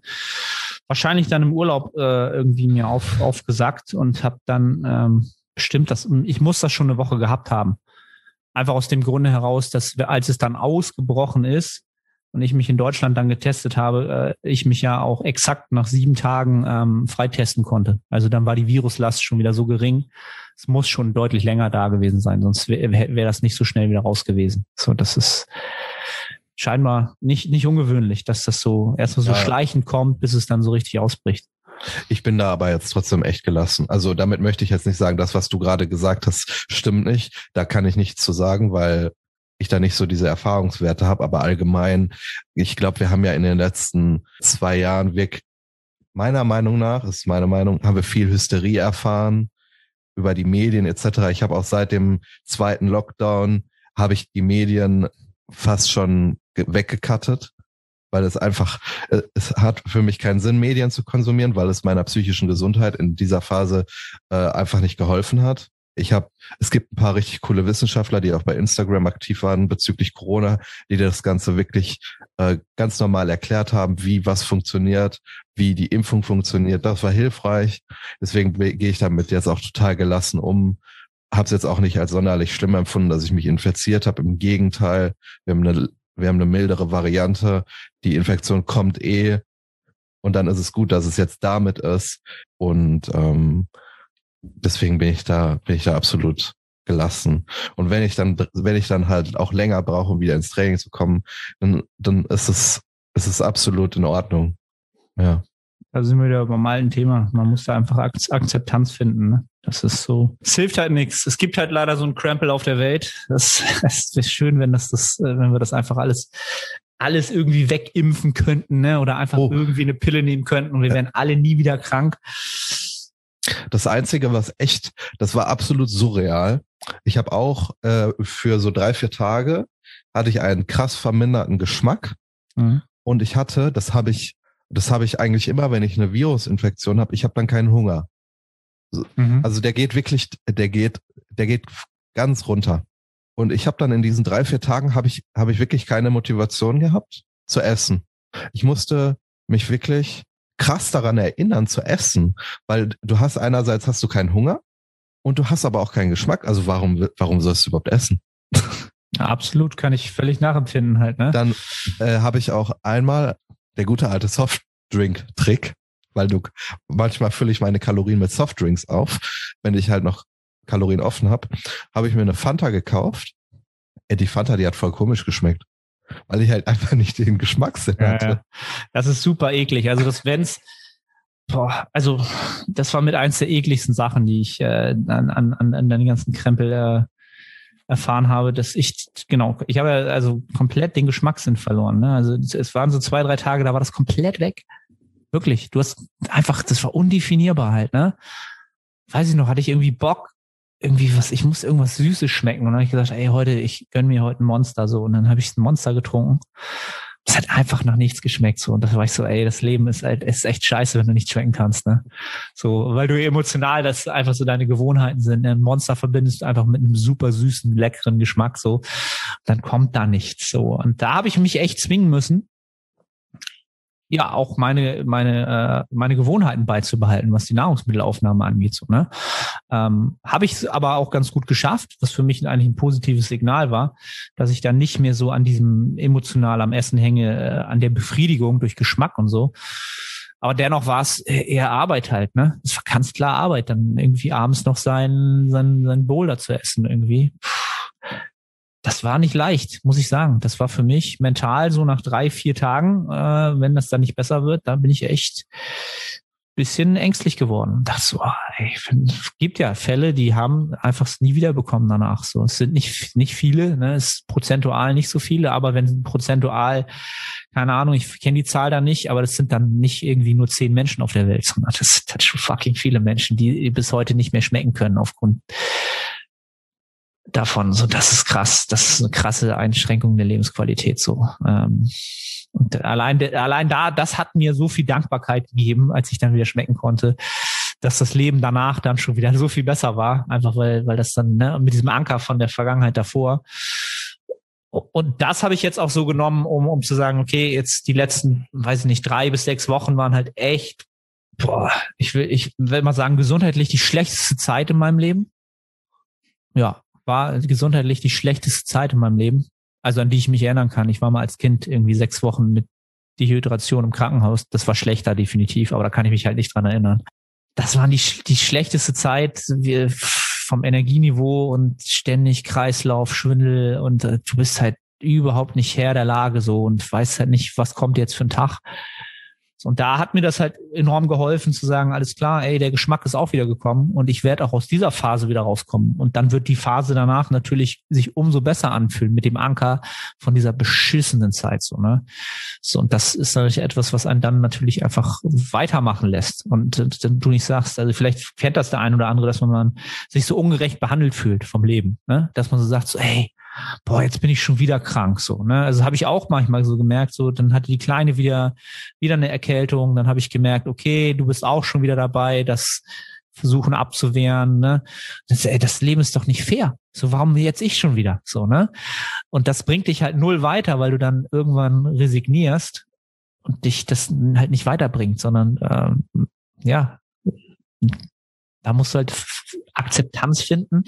wahrscheinlich dann im Urlaub äh, irgendwie mir auf, aufgesagt und habe dann ähm, bestimmt das, ich muss das schon eine Woche gehabt haben. Einfach aus dem Grunde heraus, dass als es dann ausgebrochen ist und ich mich in Deutschland dann getestet habe, äh, ich mich ja auch exakt nach sieben Tagen ähm, freitesten konnte. Also dann war die Viruslast schon wieder so gering. Es muss schon deutlich länger da gewesen sein, sonst wäre wär das nicht so schnell wieder raus gewesen. So, das ist scheinbar nicht, nicht ungewöhnlich, dass das so erstmal so ja. schleichend kommt, bis es dann so richtig ausbricht. Ich bin da aber jetzt trotzdem echt gelassen. Also damit möchte ich jetzt nicht sagen, das, was du gerade gesagt hast, stimmt nicht. Da kann ich nichts zu sagen, weil ich da nicht so diese Erfahrungswerte habe. Aber allgemein, ich glaube, wir haben ja in den letzten zwei Jahren wirklich, meiner Meinung nach, ist meine Meinung, haben wir viel Hysterie erfahren über die Medien etc. Ich habe auch seit dem zweiten Lockdown habe ich die Medien fast schon weggekattet, weil es einfach, äh, es hat für mich keinen Sinn, Medien zu konsumieren, weil es meiner psychischen Gesundheit in dieser Phase äh, einfach nicht geholfen hat. Ich habe, es gibt ein paar richtig coole Wissenschaftler, die auch bei Instagram aktiv waren bezüglich Corona, die das Ganze wirklich äh, ganz normal erklärt haben, wie was funktioniert, wie die Impfung funktioniert. Das war hilfreich. Deswegen gehe ich damit jetzt auch total gelassen um habe es jetzt auch nicht als sonderlich schlimm empfunden, dass ich mich infiziert habe. Im Gegenteil, wir haben eine, wir haben eine mildere Variante. Die Infektion kommt eh. Und dann ist es gut, dass es jetzt damit ist. Und ähm, deswegen bin ich da, bin ich da absolut gelassen. Und wenn ich dann, wenn ich dann halt auch länger brauche, um wieder ins Training zu kommen, dann, dann ist es, ist es absolut in Ordnung. Ja. Da sind wir wieder beim alten Thema. Man muss da einfach Akzeptanz finden. Ne? Das ist so. Es hilft halt nichts. Es gibt halt leider so ein Crampel auf der Welt. Das, das wäre schön, wenn das, das, äh, wenn wir das einfach alles alles irgendwie wegimpfen könnten, ne? Oder einfach oh. irgendwie eine Pille nehmen könnten und wir wären alle nie wieder krank. Das Einzige, was echt, das war absolut surreal. Ich habe auch äh, für so drei, vier Tage hatte ich einen krass verminderten Geschmack. Mhm. Und ich hatte, das habe ich, das habe ich eigentlich immer, wenn ich eine Virusinfektion habe, ich habe dann keinen Hunger. Mhm. Also der geht wirklich, der geht, der geht ganz runter. Und ich habe dann in diesen drei, vier Tagen habe ich, habe ich wirklich keine Motivation gehabt zu essen. Ich musste mich wirklich krass daran erinnern zu essen, weil du hast einerseits hast du keinen Hunger und du hast aber auch keinen Geschmack. Also warum, warum sollst du überhaupt essen? Absolut, kann ich völlig nachempfinden halt. Ne? Dann äh, habe ich auch einmal der gute alte Softdrink-Trick weil du manchmal fülle ich meine Kalorien mit Softdrinks auf, wenn ich halt noch Kalorien offen habe, habe ich mir eine Fanta gekauft. Ey, die Fanta, die hat voll komisch geschmeckt, weil ich halt einfach nicht den Geschmackssinn ja, hatte. Das ist super eklig. Also das wenn's Boah, also das war mit eins der ekligsten Sachen, die ich äh, an, an, an den ganzen Krempel äh, erfahren habe, dass ich, genau, ich habe also komplett den Geschmackssinn verloren. Ne? Also es waren so zwei, drei Tage, da war das komplett weg. Wirklich. Du hast einfach, das war undefinierbar halt, ne? Weiß ich noch, hatte ich irgendwie Bock, irgendwie was, ich muss irgendwas Süßes schmecken. Und dann habe ich gesagt, ey, heute, ich gönn mir heute ein Monster so. Und dann habe ich ein Monster getrunken. Es hat einfach nach nichts geschmeckt so. Und das war ich so, ey, das Leben ist halt, ist echt scheiße, wenn du nicht schmecken kannst, ne? So, weil du emotional, das einfach so deine Gewohnheiten sind. Ein Monster verbindest du einfach mit einem super süßen, leckeren Geschmack so. Dann kommt da nichts so. Und da habe ich mich echt zwingen müssen, ja auch meine meine äh, meine Gewohnheiten beizubehalten, was die Nahrungsmittelaufnahme angeht. So, ne? ähm, Habe ich aber auch ganz gut geschafft, was für mich eigentlich ein positives Signal war, dass ich dann nicht mehr so an diesem emotional am Essen hänge, äh, an der Befriedigung durch Geschmack und so. Aber dennoch war es eher Arbeit halt, ne? Es war ganz klar Arbeit, dann irgendwie abends noch sein, sein, sein Boulder zu essen irgendwie. Puh das war nicht leicht, muss ich sagen. Das war für mich mental so nach drei, vier Tagen, äh, wenn das dann nicht besser wird, da bin ich echt bisschen ängstlich geworden. Das so, ey, es gibt ja Fälle, die haben einfach nie wieder bekommen danach. So, es sind nicht nicht viele, ne, es ist prozentual nicht so viele, aber wenn prozentual, keine Ahnung, ich kenne die Zahl da nicht, aber das sind dann nicht irgendwie nur zehn Menschen auf der Welt, sondern das sind halt schon fucking viele Menschen, die bis heute nicht mehr schmecken können aufgrund davon. So, das ist krass. Das ist eine krasse Einschränkung der Lebensqualität. So. Ähm, und allein, allein da, das hat mir so viel Dankbarkeit gegeben, als ich dann wieder schmecken konnte, dass das Leben danach dann schon wieder so viel besser war. Einfach weil, weil das dann ne, mit diesem Anker von der Vergangenheit davor. Und das habe ich jetzt auch so genommen, um, um zu sagen, okay, jetzt die letzten, weiß ich nicht, drei bis sechs Wochen waren halt echt, boah, ich will, ich will mal sagen, gesundheitlich die schlechteste Zeit in meinem Leben. Ja, war gesundheitlich die schlechteste Zeit in meinem Leben, also an die ich mich erinnern kann. Ich war mal als Kind irgendwie sechs Wochen mit Dehydration im Krankenhaus. Das war schlechter definitiv, aber da kann ich mich halt nicht dran erinnern. Das war die, die schlechteste Zeit vom Energieniveau und ständig Kreislauf, Schwindel und äh, du bist halt überhaupt nicht Herr der Lage so und weißt halt nicht, was kommt jetzt für ein Tag. Und da hat mir das halt enorm geholfen zu sagen, alles klar, ey, der Geschmack ist auch wieder gekommen und ich werde auch aus dieser Phase wieder rauskommen. Und dann wird die Phase danach natürlich sich umso besser anfühlen mit dem Anker von dieser beschissenen Zeit, so, ne? So, und das ist natürlich etwas, was einen dann natürlich einfach weitermachen lässt. Und äh, dann du nicht sagst, also vielleicht kennt das der ein oder andere, dass man sich so ungerecht behandelt fühlt vom Leben, ne? Dass man so sagt, so, ey, boah, jetzt bin ich schon wieder krank so. Ne? Also habe ich auch manchmal so gemerkt, so dann hatte die Kleine wieder wieder eine Erkältung, dann habe ich gemerkt, okay, du bist auch schon wieder dabei, das versuchen abzuwehren. Ne? Das, ey, das Leben ist doch nicht fair. So, warum jetzt ich schon wieder? So, ne? Und das bringt dich halt null weiter, weil du dann irgendwann resignierst und dich das halt nicht weiterbringt, sondern ähm, ja, da musst du halt Akzeptanz finden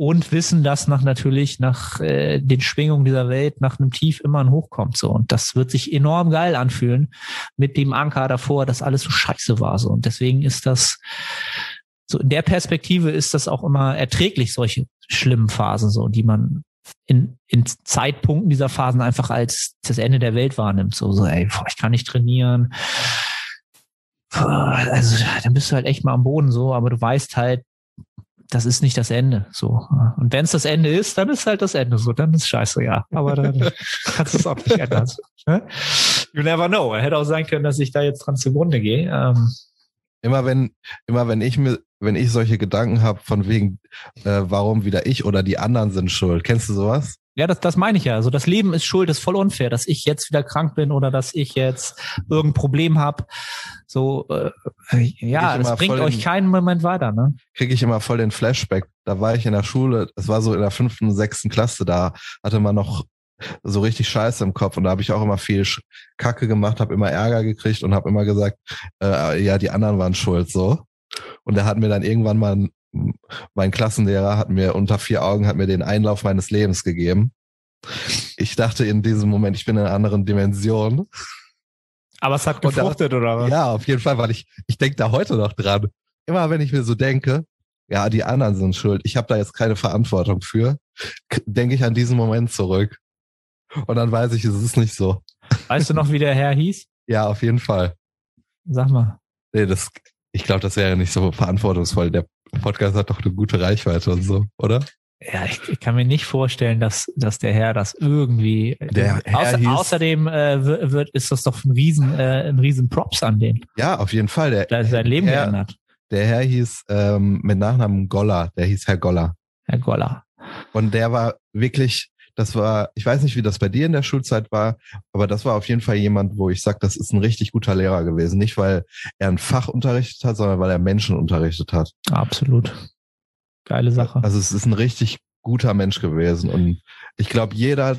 und wissen, dass nach natürlich nach äh, den Schwingungen dieser Welt nach einem Tief immer ein Hoch kommt so. Und das wird sich enorm geil anfühlen mit dem Anker davor, dass alles so scheiße war so. Und deswegen ist das so in der Perspektive ist das auch immer erträglich solche schlimmen Phasen so, die man in, in Zeitpunkten dieser Phasen einfach als das Ende der Welt wahrnimmt so so ey, boah, ich kann nicht trainieren. Also dann bist du halt echt mal am Boden so, aber du weißt halt, das ist nicht das Ende. So. Und wenn es das Ende ist, dann ist halt das Ende. So, dann ist scheiße, ja. Aber dann kannst du es auch nicht ändern. Ne? You never know. Er hätte auch sein können, dass ich da jetzt dran zugrunde gehe. Ähm, immer wenn, immer wenn ich mir, wenn ich solche Gedanken habe, von wegen, äh, warum wieder ich oder die anderen sind schuld. Kennst du sowas? Ja, das, das meine ich ja. Also das Leben ist schuld, ist voll unfair, dass ich jetzt wieder krank bin oder dass ich jetzt irgendein Problem habe. So, äh, ja, das bringt euch den, keinen Moment weiter, ne? Kriege ich immer voll den Flashback. Da war ich in der Schule, es war so in der fünften, sechsten Klasse, da hatte man noch so richtig Scheiße im Kopf und da habe ich auch immer viel Kacke gemacht, habe immer Ärger gekriegt und habe immer gesagt, äh, ja, die anderen waren schuld, so. Und er hat mir dann irgendwann mal mein Klassenlehrer hat mir unter vier Augen hat mir den Einlauf meines Lebens gegeben. Ich dachte in diesem Moment, ich bin in einer anderen Dimension. Aber es hat gefruchtet, da, oder was? Ja, auf jeden Fall, weil ich, ich denke da heute noch dran. Immer wenn ich mir so denke, ja, die anderen sind schuld, ich habe da jetzt keine Verantwortung für, denke ich an diesen Moment zurück. Und dann weiß ich, es ist nicht so. Weißt du noch, wie der Herr hieß? Ja, auf jeden Fall. Sag mal. Nee, das, ich glaube, das wäre nicht so verantwortungsvoll. Der Podcast hat doch eine gute Reichweite und so, oder? Ja, ich, ich kann mir nicht vorstellen, dass, dass der Herr das irgendwie. Der Herr außer, außerdem äh, wird, ist das doch ein riesen, äh, ein riesen Props an den. Ja, auf jeden Fall. Der, der sein Leben Herr, geändert. Der Herr hieß ähm, mit Nachnamen Goller, der hieß Herr Goller. Herr Goller. Und der war wirklich, das war, ich weiß nicht, wie das bei dir in der Schulzeit war, aber das war auf jeden Fall jemand, wo ich sage, das ist ein richtig guter Lehrer gewesen. Nicht, weil er ein Fach unterrichtet hat, sondern weil er Menschen unterrichtet hat. Absolut. Geile Sache. Also es ist ein richtig guter Mensch gewesen. Und ich glaube, jeder,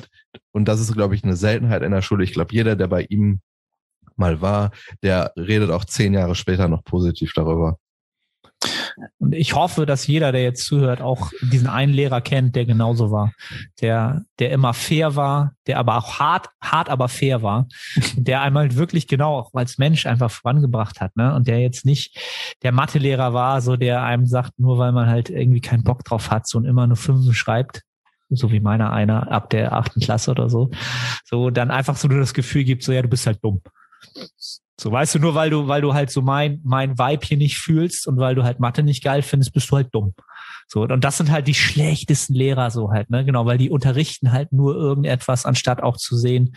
und das ist, glaube ich, eine Seltenheit in der Schule, ich glaube, jeder, der bei ihm mal war, der redet auch zehn Jahre später noch positiv darüber. Und ich hoffe, dass jeder, der jetzt zuhört, auch diesen einen Lehrer kennt, der genauso war, der, der immer fair war, der aber auch hart, hart, aber fair war, der einmal wirklich genau auch als Mensch einfach vorangebracht hat, ne? Und der jetzt nicht der Mathelehrer war, so der einem sagt, nur weil man halt irgendwie keinen Bock drauf hat, so und immer nur Fünfen schreibt, so wie meiner einer ab der achten Klasse oder so, so dann einfach so nur das Gefühl gibt, so ja, du bist halt dumm. So, weißt du, nur weil du, weil du halt so mein, mein Vibe hier nicht fühlst und weil du halt Mathe nicht geil findest, bist du halt dumm. So, und das sind halt die schlechtesten Lehrer so halt, ne? Genau, weil die unterrichten halt nur irgendetwas, anstatt auch zu sehen.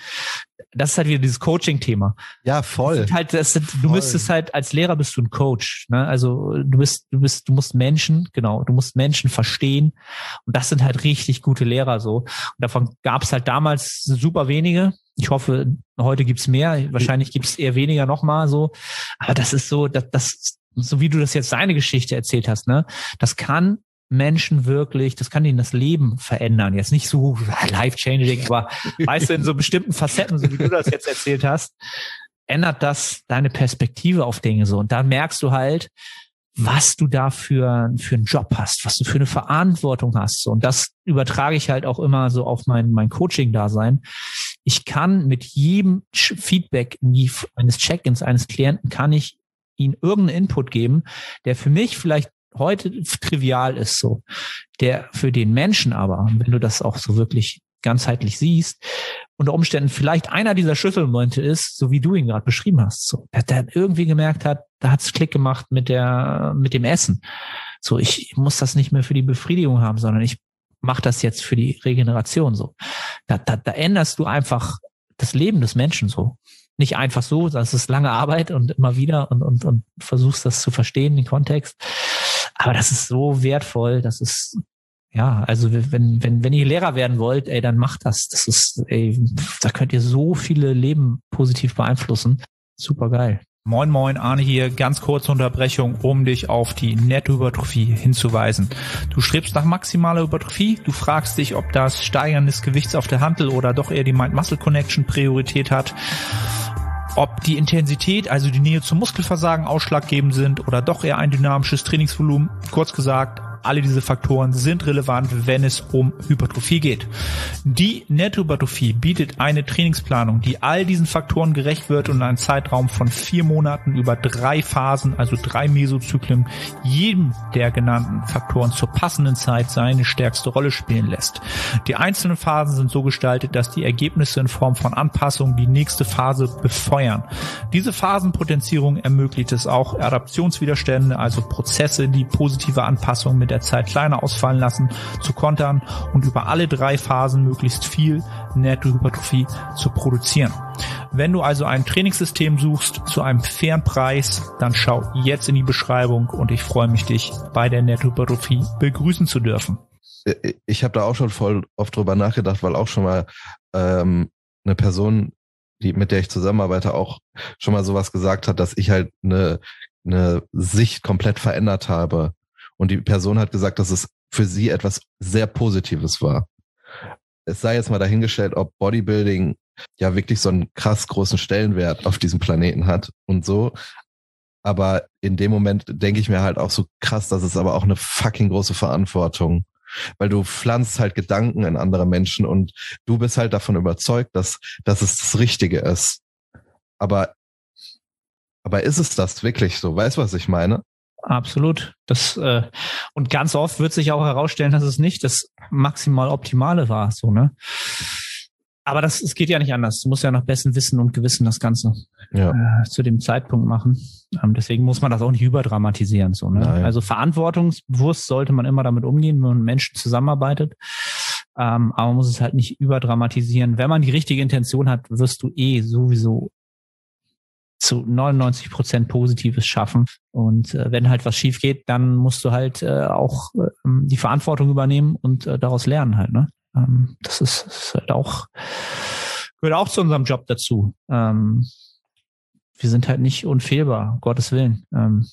Das ist halt wieder dieses Coaching-Thema. Ja, voll. Das halt, das sind, du müsstest halt, als Lehrer bist du ein Coach, ne? Also, du bist, du bist, du musst Menschen, genau, du musst Menschen verstehen. Und das sind halt richtig gute Lehrer so. Und davon gab es halt damals super wenige. Ich hoffe, heute gibt's mehr. Wahrscheinlich gibt's eher weniger nochmal so. Aber das ist so, das, das, so wie du das jetzt deine Geschichte erzählt hast, ne? Das kann Menschen wirklich, das kann ihnen das Leben verändern. Jetzt nicht so life-changing, aber weißt du, in so bestimmten Facetten, so wie du das jetzt erzählt hast, ändert das deine Perspektive auf Dinge so. Und da merkst du halt, was du da für, für einen Job hast, was du für eine Verantwortung hast. Und das übertrage ich halt auch immer so auf mein, mein Coaching-Dasein. Ich kann mit jedem Feedback eines Check-ins eines Klienten kann ich ihnen irgendeinen Input geben, der für mich vielleicht heute trivial ist so, der für den Menschen aber, wenn du das auch so wirklich ganzheitlich siehst, unter Umständen vielleicht einer dieser Schlüsselmomente ist, so wie du ihn gerade beschrieben hast, so, der, der irgendwie gemerkt hat, da hat's Klick gemacht mit der, mit dem Essen. So, ich muss das nicht mehr für die Befriedigung haben, sondern ich mache das jetzt für die Regeneration so. Da, da, da änderst du einfach das Leben des Menschen so nicht einfach so, das ist lange Arbeit und immer wieder und, und, und versuchst das zu verstehen, den Kontext. Aber das ist so wertvoll, das ist, ja, also wenn, wenn, wenn ihr Lehrer werden wollt, ey, dann macht das. Das ist, ey, da könnt ihr so viele Leben positiv beeinflussen. Super geil. Moin Moin, Arne hier. Ganz kurze Unterbrechung, um dich auf die Nettohypertrophie hinzuweisen. Du strebst nach maximaler Hypertrophie, du fragst dich, ob das Steigern des Gewichts auf der Handel oder doch eher die Mind-Muscle-Connection Priorität hat ob die Intensität, also die Nähe zum Muskelversagen ausschlaggebend sind oder doch eher ein dynamisches Trainingsvolumen. Kurz gesagt, alle diese Faktoren sind relevant, wenn es um Hypertrophie geht. Die Nettohypertrophie bietet eine Trainingsplanung, die all diesen Faktoren gerecht wird und einen Zeitraum von vier Monaten über drei Phasen, also drei Mesozyklen, jedem der genannten Faktoren zur passenden Zeit seine stärkste Rolle spielen lässt. Die einzelnen Phasen sind so gestaltet, dass die Ergebnisse in Form von Anpassungen die nächste Phase befeuern. Diese Phasenpotenzierung ermöglicht es auch, Adaptionswiderstände, also Prozesse, die positive Anpassung mit der Zeit kleiner ausfallen lassen, zu kontern und über alle drei Phasen möglichst viel Nettohypertrophie zu produzieren. Wenn du also ein Trainingssystem suchst zu einem fairen Preis, dann schau jetzt in die Beschreibung und ich freue mich, dich bei der Nettohypertrophie begrüßen zu dürfen. Ich habe da auch schon voll oft drüber nachgedacht, weil auch schon mal ähm, eine Person, die mit der ich zusammenarbeite, auch schon mal sowas gesagt hat, dass ich halt eine, eine Sicht komplett verändert habe und die Person hat gesagt, dass es für sie etwas sehr Positives war. Es sei jetzt mal dahingestellt, ob Bodybuilding ja wirklich so einen krass großen Stellenwert auf diesem Planeten hat und so. Aber in dem Moment denke ich mir halt auch so krass, dass es aber auch eine fucking große Verantwortung. Weil du pflanzt halt Gedanken in andere Menschen und du bist halt davon überzeugt, dass, dass es das Richtige ist. Aber, aber ist es das wirklich so? Weißt du, was ich meine? Absolut. Das äh, und ganz oft wird sich auch herausstellen, dass es nicht das maximal optimale war, so ne. Aber das, es geht ja nicht anders. Du musst ja nach bestem Wissen und Gewissen das Ganze ja. äh, zu dem Zeitpunkt machen. Ähm, deswegen muss man das auch nicht überdramatisieren. So, ne? Nein. Also verantwortungsbewusst sollte man immer damit umgehen, wenn man mit Menschen zusammenarbeitet. Ähm, aber man muss es halt nicht überdramatisieren. Wenn man die richtige Intention hat, wirst du eh sowieso zu 99 Prozent Positives schaffen. Und äh, wenn halt was schief geht, dann musst du halt äh, auch äh, die Verantwortung übernehmen und äh, daraus lernen halt. Ne? Ähm, das ist, ist halt auch gehört auch zu unserem Job dazu. Ähm, wir sind halt nicht unfehlbar, Gottes Willen. Ähm,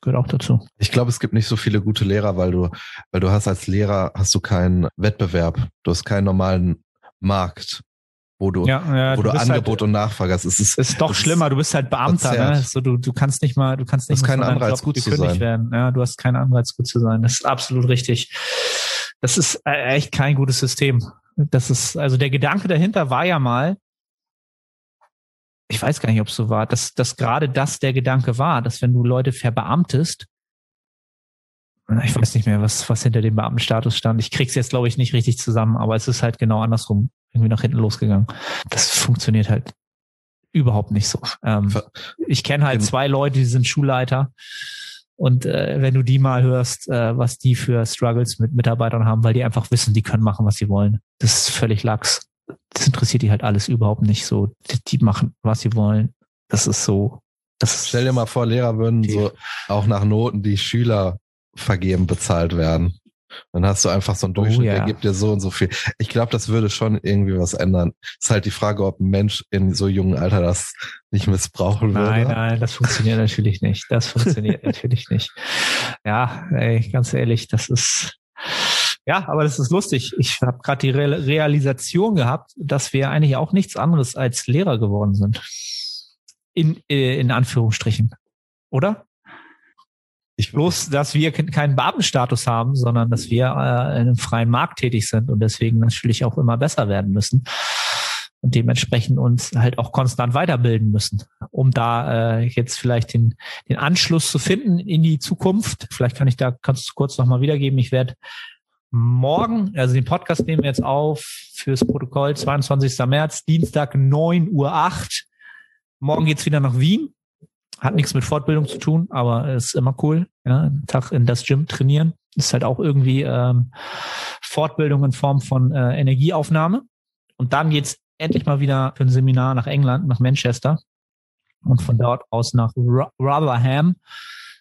gehört auch dazu. Ich glaube, es gibt nicht so viele gute Lehrer, weil du, weil du hast als Lehrer hast du keinen Wettbewerb, du hast keinen normalen Markt, wo du, ja, ja, wo du du bist Angebot halt, und Nachfrage hast. Es ist, ist doch schlimmer. Du bist halt Beamter, ne? So, du, du kannst nicht mal, du kannst nicht mal Anreiz, gut zu gekündigt sein. werden. Ja, du hast keinen Anreiz, gut zu sein. Das ist absolut richtig. Das ist äh, echt kein gutes System. Das ist, also der Gedanke dahinter war ja mal, ich weiß gar nicht, ob es so war, dass, dass gerade das der Gedanke war, dass wenn du Leute verbeamtest, ich weiß nicht mehr, was, was hinter dem Beamtenstatus stand. Ich krieg's jetzt, glaube ich, nicht richtig zusammen, aber es ist halt genau andersrum irgendwie nach hinten losgegangen. Das funktioniert halt überhaupt nicht so. Ähm, ich kenne halt zwei Leute, die sind Schulleiter. Und äh, wenn du die mal hörst, äh, was die für Struggles mit Mitarbeitern haben, weil die einfach wissen, die können machen, was sie wollen. Das ist völlig lax. Das interessiert die halt alles überhaupt nicht so. Die, die machen, was sie wollen. Das ist so. Das Stell dir mal vor, Lehrer würden so auch nach Noten, die Schüler vergeben, bezahlt werden. Dann hast du einfach so einen Durchschnitt, ja. der gibt dir so und so viel. Ich glaube, das würde schon irgendwie was ändern. Ist halt die Frage, ob ein Mensch in so jungen Alter das nicht missbrauchen würde. Nein, nein, das funktioniert natürlich nicht. Das funktioniert natürlich nicht. Ja, ey, ganz ehrlich, das ist ja, aber das ist lustig. Ich habe gerade die Re Realisation gehabt, dass wir eigentlich auch nichts anderes als Lehrer geworden sind. In, äh, in Anführungsstrichen. Oder? Ich, Bloß, dass wir ke- keinen Beamtenstatus haben, sondern dass wir äh, in einem freien Markt tätig sind und deswegen natürlich auch immer besser werden müssen und dementsprechend uns halt auch konstant weiterbilden müssen, um da äh, jetzt vielleicht den, den Anschluss zu finden in die Zukunft. Vielleicht kann ich da kannst du kurz nochmal wiedergeben. Ich werde morgen, also den Podcast nehmen wir jetzt auf fürs Protokoll, 22. März, Dienstag 9.08 Uhr. Morgen geht's wieder nach Wien. Hat nichts mit Fortbildung zu tun, aber ist immer cool. Ja, einen Tag in das Gym trainieren. Ist halt auch irgendwie ähm, Fortbildung in Form von äh, Energieaufnahme. Und dann geht's endlich mal wieder für ein Seminar nach England, nach Manchester. Und von dort aus nach Ro- Rotherham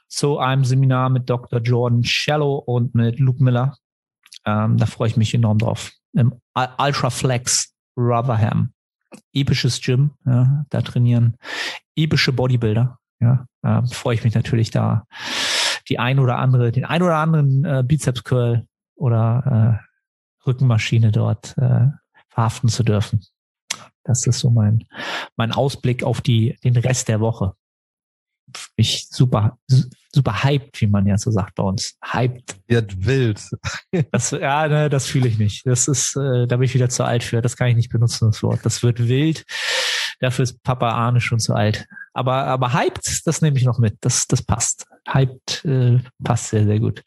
zu einem Seminar mit Dr. Jordan Shallow und mit Luke Miller. Ähm, da freue ich mich enorm drauf. Im Ul- Ultra Flex Rotherham. Episches Gym, ja, da trainieren epische Bodybuilder. Ja, ähm, freue ich mich natürlich da die ein oder andere, den ein oder anderen äh, Bizeps Curl oder äh, Rückenmaschine dort äh, verhaften zu dürfen. Das ist so mein mein Ausblick auf die den Rest der Woche. Ich super su- super hyped, wie man ja so sagt bei uns. Hyped. wird wild. Das, ja, ne, das fühle ich nicht. Das ist, äh, da bin ich wieder zu alt für. Das kann ich nicht benutzen, das Wort. Das wird wild. Dafür ist Papa Arne schon zu alt. Aber, aber hyped, das nehme ich noch mit. Das, das passt. Hyped äh, passt sehr, sehr gut.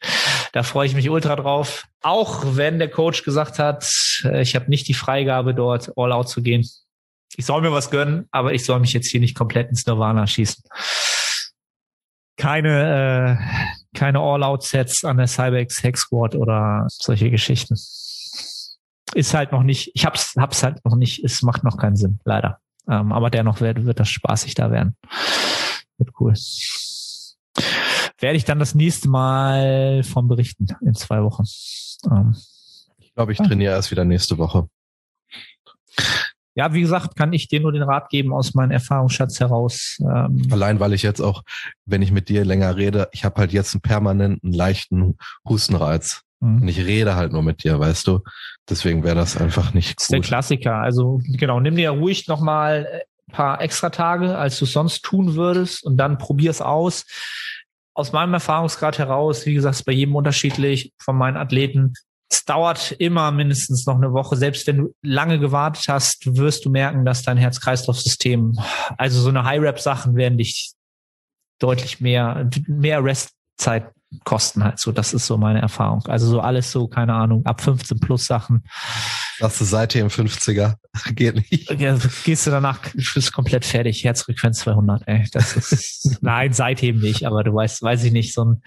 Da freue ich mich ultra drauf. Auch wenn der Coach gesagt hat, äh, ich habe nicht die Freigabe, dort all out zu gehen. Ich soll mir was gönnen, aber ich soll mich jetzt hier nicht komplett ins Nirvana schießen. Keine, äh, keine All-Out-Sets an der Cybex Hex Squad oder solche Geschichten. Ist halt noch nicht, ich hab's, hab's halt noch nicht, es macht noch keinen Sinn, leider. Ähm, aber dennoch wird, wird das spaßig da werden. Wird cool. Werde ich dann das nächste Mal von berichten in zwei Wochen. Ähm, Ich glaube, ich trainiere erst wieder nächste Woche. ja, wie gesagt, kann ich dir nur den Rat geben aus meinem Erfahrungsschatz heraus. Ähm, Allein, weil ich jetzt auch, wenn ich mit dir länger rede, ich habe halt jetzt einen permanenten leichten Hustenreiz. Mh. Und ich rede halt nur mit dir, weißt du? Deswegen wäre das einfach nicht Das ist der. Klassiker. Also genau, nimm dir ruhig nochmal ein paar extra Tage, als du sonst tun würdest und dann probier's aus. Aus meinem Erfahrungsgrad heraus, wie gesagt, ist bei jedem unterschiedlich von meinen Athleten. Es dauert immer mindestens noch eine Woche. Selbst wenn du lange gewartet hast, wirst du merken, dass dein Herz-Kreislauf-System, also so eine High-Rap-Sachen werden dich deutlich mehr, mehr Restzeit kosten halt so. Das ist so meine Erfahrung. Also so alles so, keine Ahnung, ab 15 plus Sachen. Sagst du seitdem 50er? Geht nicht. Ja, gehst du danach, bist komplett fertig, Herzfrequenz 200, ey. Das ist, nein, seitdem nicht, aber du weißt, weiß ich nicht, so ein,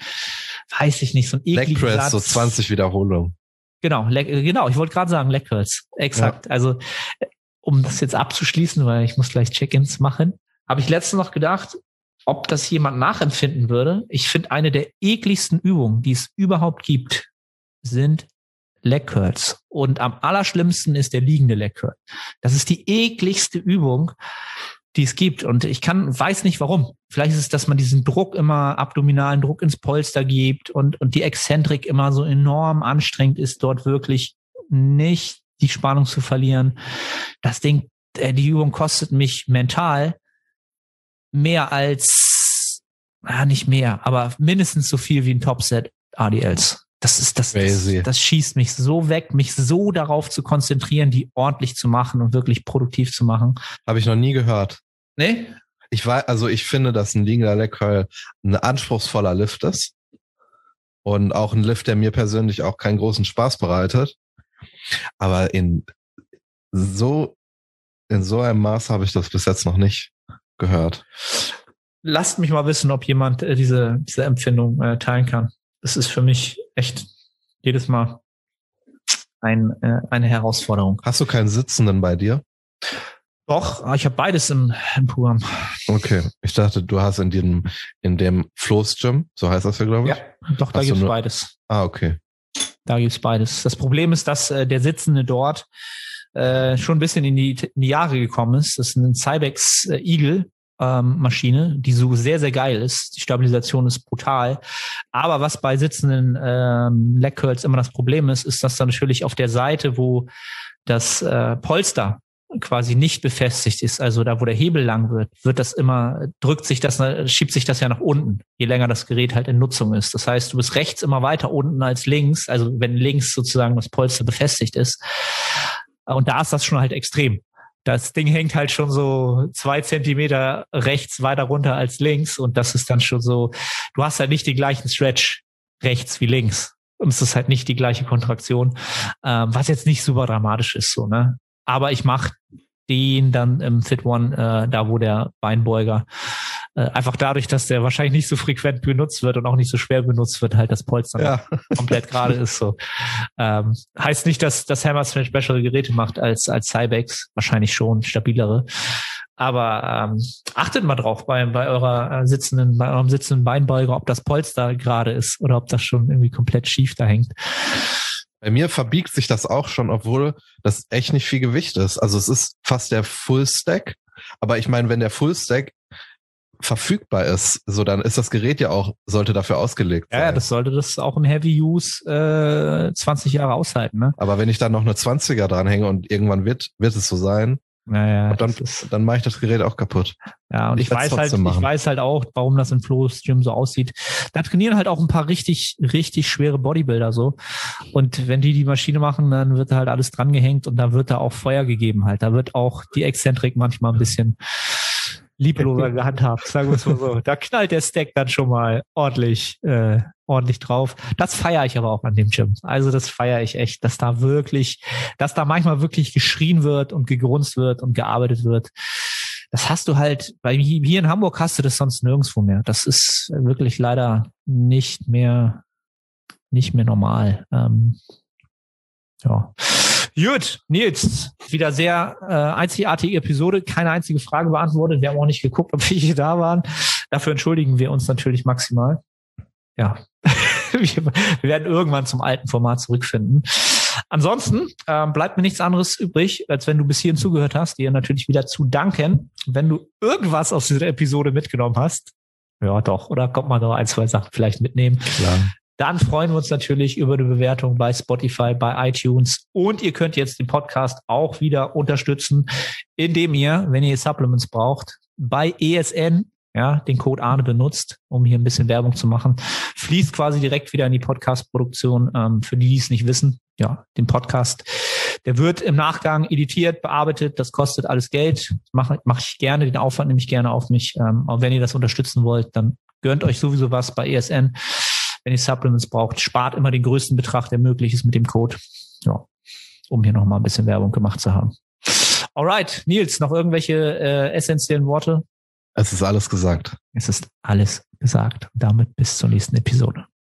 weiß ich nicht, so ein Leg Press, so Satz. 20 Wiederholungen. Genau, Leg, genau, ich wollte gerade sagen, Leg Curls. Exakt. Also, äh, um das jetzt abzuschließen, weil ich muss gleich Check-ins machen. habe ich letztens noch gedacht, ob das jemand nachempfinden würde. Ich finde, eine der ekligsten Übungen, die es überhaupt gibt, sind Leg Curls. Und am allerschlimmsten ist der liegende Leg Curl. Das ist die ekligste Übung, die es gibt. Und ich kann, weiß nicht warum. Vielleicht ist es, dass man diesen Druck immer, abdominalen Druck ins Polster gibt und, und die Exzentrik immer so enorm anstrengend ist, dort wirklich nicht die Spannung zu verlieren. Das Ding, äh, die Übung kostet mich mental mehr als, ja, nicht mehr, aber mindestens so viel wie ein Topset ADLs. Das ist das, das, das schießt mich so weg, mich so darauf zu konzentrieren, die ordentlich zu machen und wirklich produktiv zu machen. Habe ich noch nie gehört. Nee? Ich weiß, also ich finde, dass ein liegender Leg ein anspruchsvoller Lift ist. Und auch ein Lift, der mir persönlich auch keinen großen Spaß bereitet. Aber in so, in so einem Maß habe ich das bis jetzt noch nicht gehört. Lasst mich mal wissen, ob jemand äh, diese, diese Empfindung äh, teilen kann. Das ist für mich echt jedes Mal ein, äh, eine Herausforderung. Hast du keinen Sitzenden bei dir? Doch, ich habe beides im, im Programm. Okay, ich dachte, du hast in dem in dem Floß Gym, so heißt das ja, glaube ich. Ja, doch, da gibt's beides. Ah, okay. Da gibt's beides. Das Problem ist, dass äh, der Sitzende dort äh, schon ein bisschen in die, in die Jahre gekommen ist. Das ist ein Cybex äh, Eagle ähm, Maschine, die so sehr, sehr geil ist. Die Stabilisation ist brutal. Aber was bei sitzenden ähm, Leg Curls immer das Problem ist, ist, dass da natürlich auf der Seite, wo das äh, Polster quasi nicht befestigt ist, also da, wo der Hebel lang wird, wird das immer, drückt sich das, schiebt sich das ja nach unten, je länger das Gerät halt in Nutzung ist. Das heißt, du bist rechts immer weiter unten als links, also wenn links sozusagen das Polster befestigt ist. Und da ist das schon halt extrem. Das Ding hängt halt schon so zwei Zentimeter rechts weiter runter als links und das ist dann schon so, du hast halt nicht den gleichen Stretch rechts wie links. Und es ist halt nicht die gleiche Kontraktion, ähm, was jetzt nicht super dramatisch ist, so, ne? Aber ich mache den dann im Fit One, äh, da wo der Beinbeuger äh, einfach dadurch, dass der wahrscheinlich nicht so frequent benutzt wird und auch nicht so schwer benutzt wird, halt das Polster ja. komplett gerade ist. So ähm, heißt nicht, dass das Hammersmith bessere Geräte macht als als Cybex, wahrscheinlich schon stabilere. Aber ähm, achtet mal drauf bei, bei eurer äh, sitzenden, bei eurem sitzenden Beinbeuger, ob das Polster gerade ist oder ob das schon irgendwie komplett schief da hängt. Bei mir verbiegt sich das auch schon, obwohl das echt nicht viel Gewicht ist. Also es ist fast der Full Stack. Aber ich meine, wenn der Full Stack verfügbar ist, so dann ist das Gerät ja auch, sollte dafür ausgelegt sein. Ja, das sollte das auch im Heavy Use äh, 20 Jahre aushalten. Ne? Aber wenn ich dann noch eine 20er dranhänge und irgendwann wird, wird es so sein, naja, und dann, dann mache ich das Gerät auch kaputt. Ja, und ich, ich weiß halt, machen. ich weiß halt auch, warum das in Flo's Gym so aussieht. Da trainieren halt auch ein paar richtig, richtig schwere Bodybuilder so. Und wenn die die Maschine machen, dann wird da halt alles dran gehängt und da wird da auch Feuer gegeben halt. Da wird auch die Exzentrik manchmal ein bisschen liebloser gehandhabt, sagen wir es mal so. Da knallt der Stack dann schon mal ordentlich, äh, ordentlich drauf. Das feiere ich aber auch an dem Gym. Also das feiere ich echt, dass da wirklich, dass da manchmal wirklich geschrien wird und gegrunzt wird und gearbeitet wird. Das hast du halt, weil hier in Hamburg hast du das sonst nirgendwo mehr. Das ist wirklich leider nicht mehr, nicht mehr normal. Ähm, ja. Gut, Nils, wieder sehr äh, einzigartige Episode, keine einzige Frage beantwortet. Wir haben auch nicht geguckt, ob wir hier da waren. Dafür entschuldigen wir uns natürlich maximal. Ja, wir, werden irgendwann zum alten Format zurückfinden. Ansonsten äh, bleibt mir nichts anderes übrig, als wenn du bis hierhin zugehört hast, dir natürlich wieder zu danken. Wenn du irgendwas aus dieser Episode mitgenommen hast, ja doch, oder kommt man noch ein, zwei Sachen vielleicht mitnehmen. Klar. Dann freuen wir uns natürlich über eine Bewertung bei Spotify, bei iTunes. Und ihr könnt jetzt den Podcast auch wieder unterstützen, indem ihr, wenn ihr Supplements braucht, bei ESN ja, den Code Arne benutzt, um hier ein bisschen Werbung zu machen, fließt quasi direkt wieder in die Podcast-Produktion. Ähm, für die, die es nicht wissen, ja, den Podcast, der wird im Nachgang editiert, bearbeitet, das kostet alles Geld. Mache mach ich gerne, den Aufwand nehme ich gerne auf mich. Ähm, aber wenn ihr das unterstützen wollt, dann gönnt euch sowieso was bei ESN wenn ihr Supplements braucht, spart immer den größten Betrag, der möglich ist mit dem Code. Ja, um hier nochmal ein bisschen Werbung gemacht zu haben. Alright, Nils, noch irgendwelche äh, essentiellen Worte? Es ist alles gesagt. Es ist alles gesagt. damit bis zur nächsten Episode.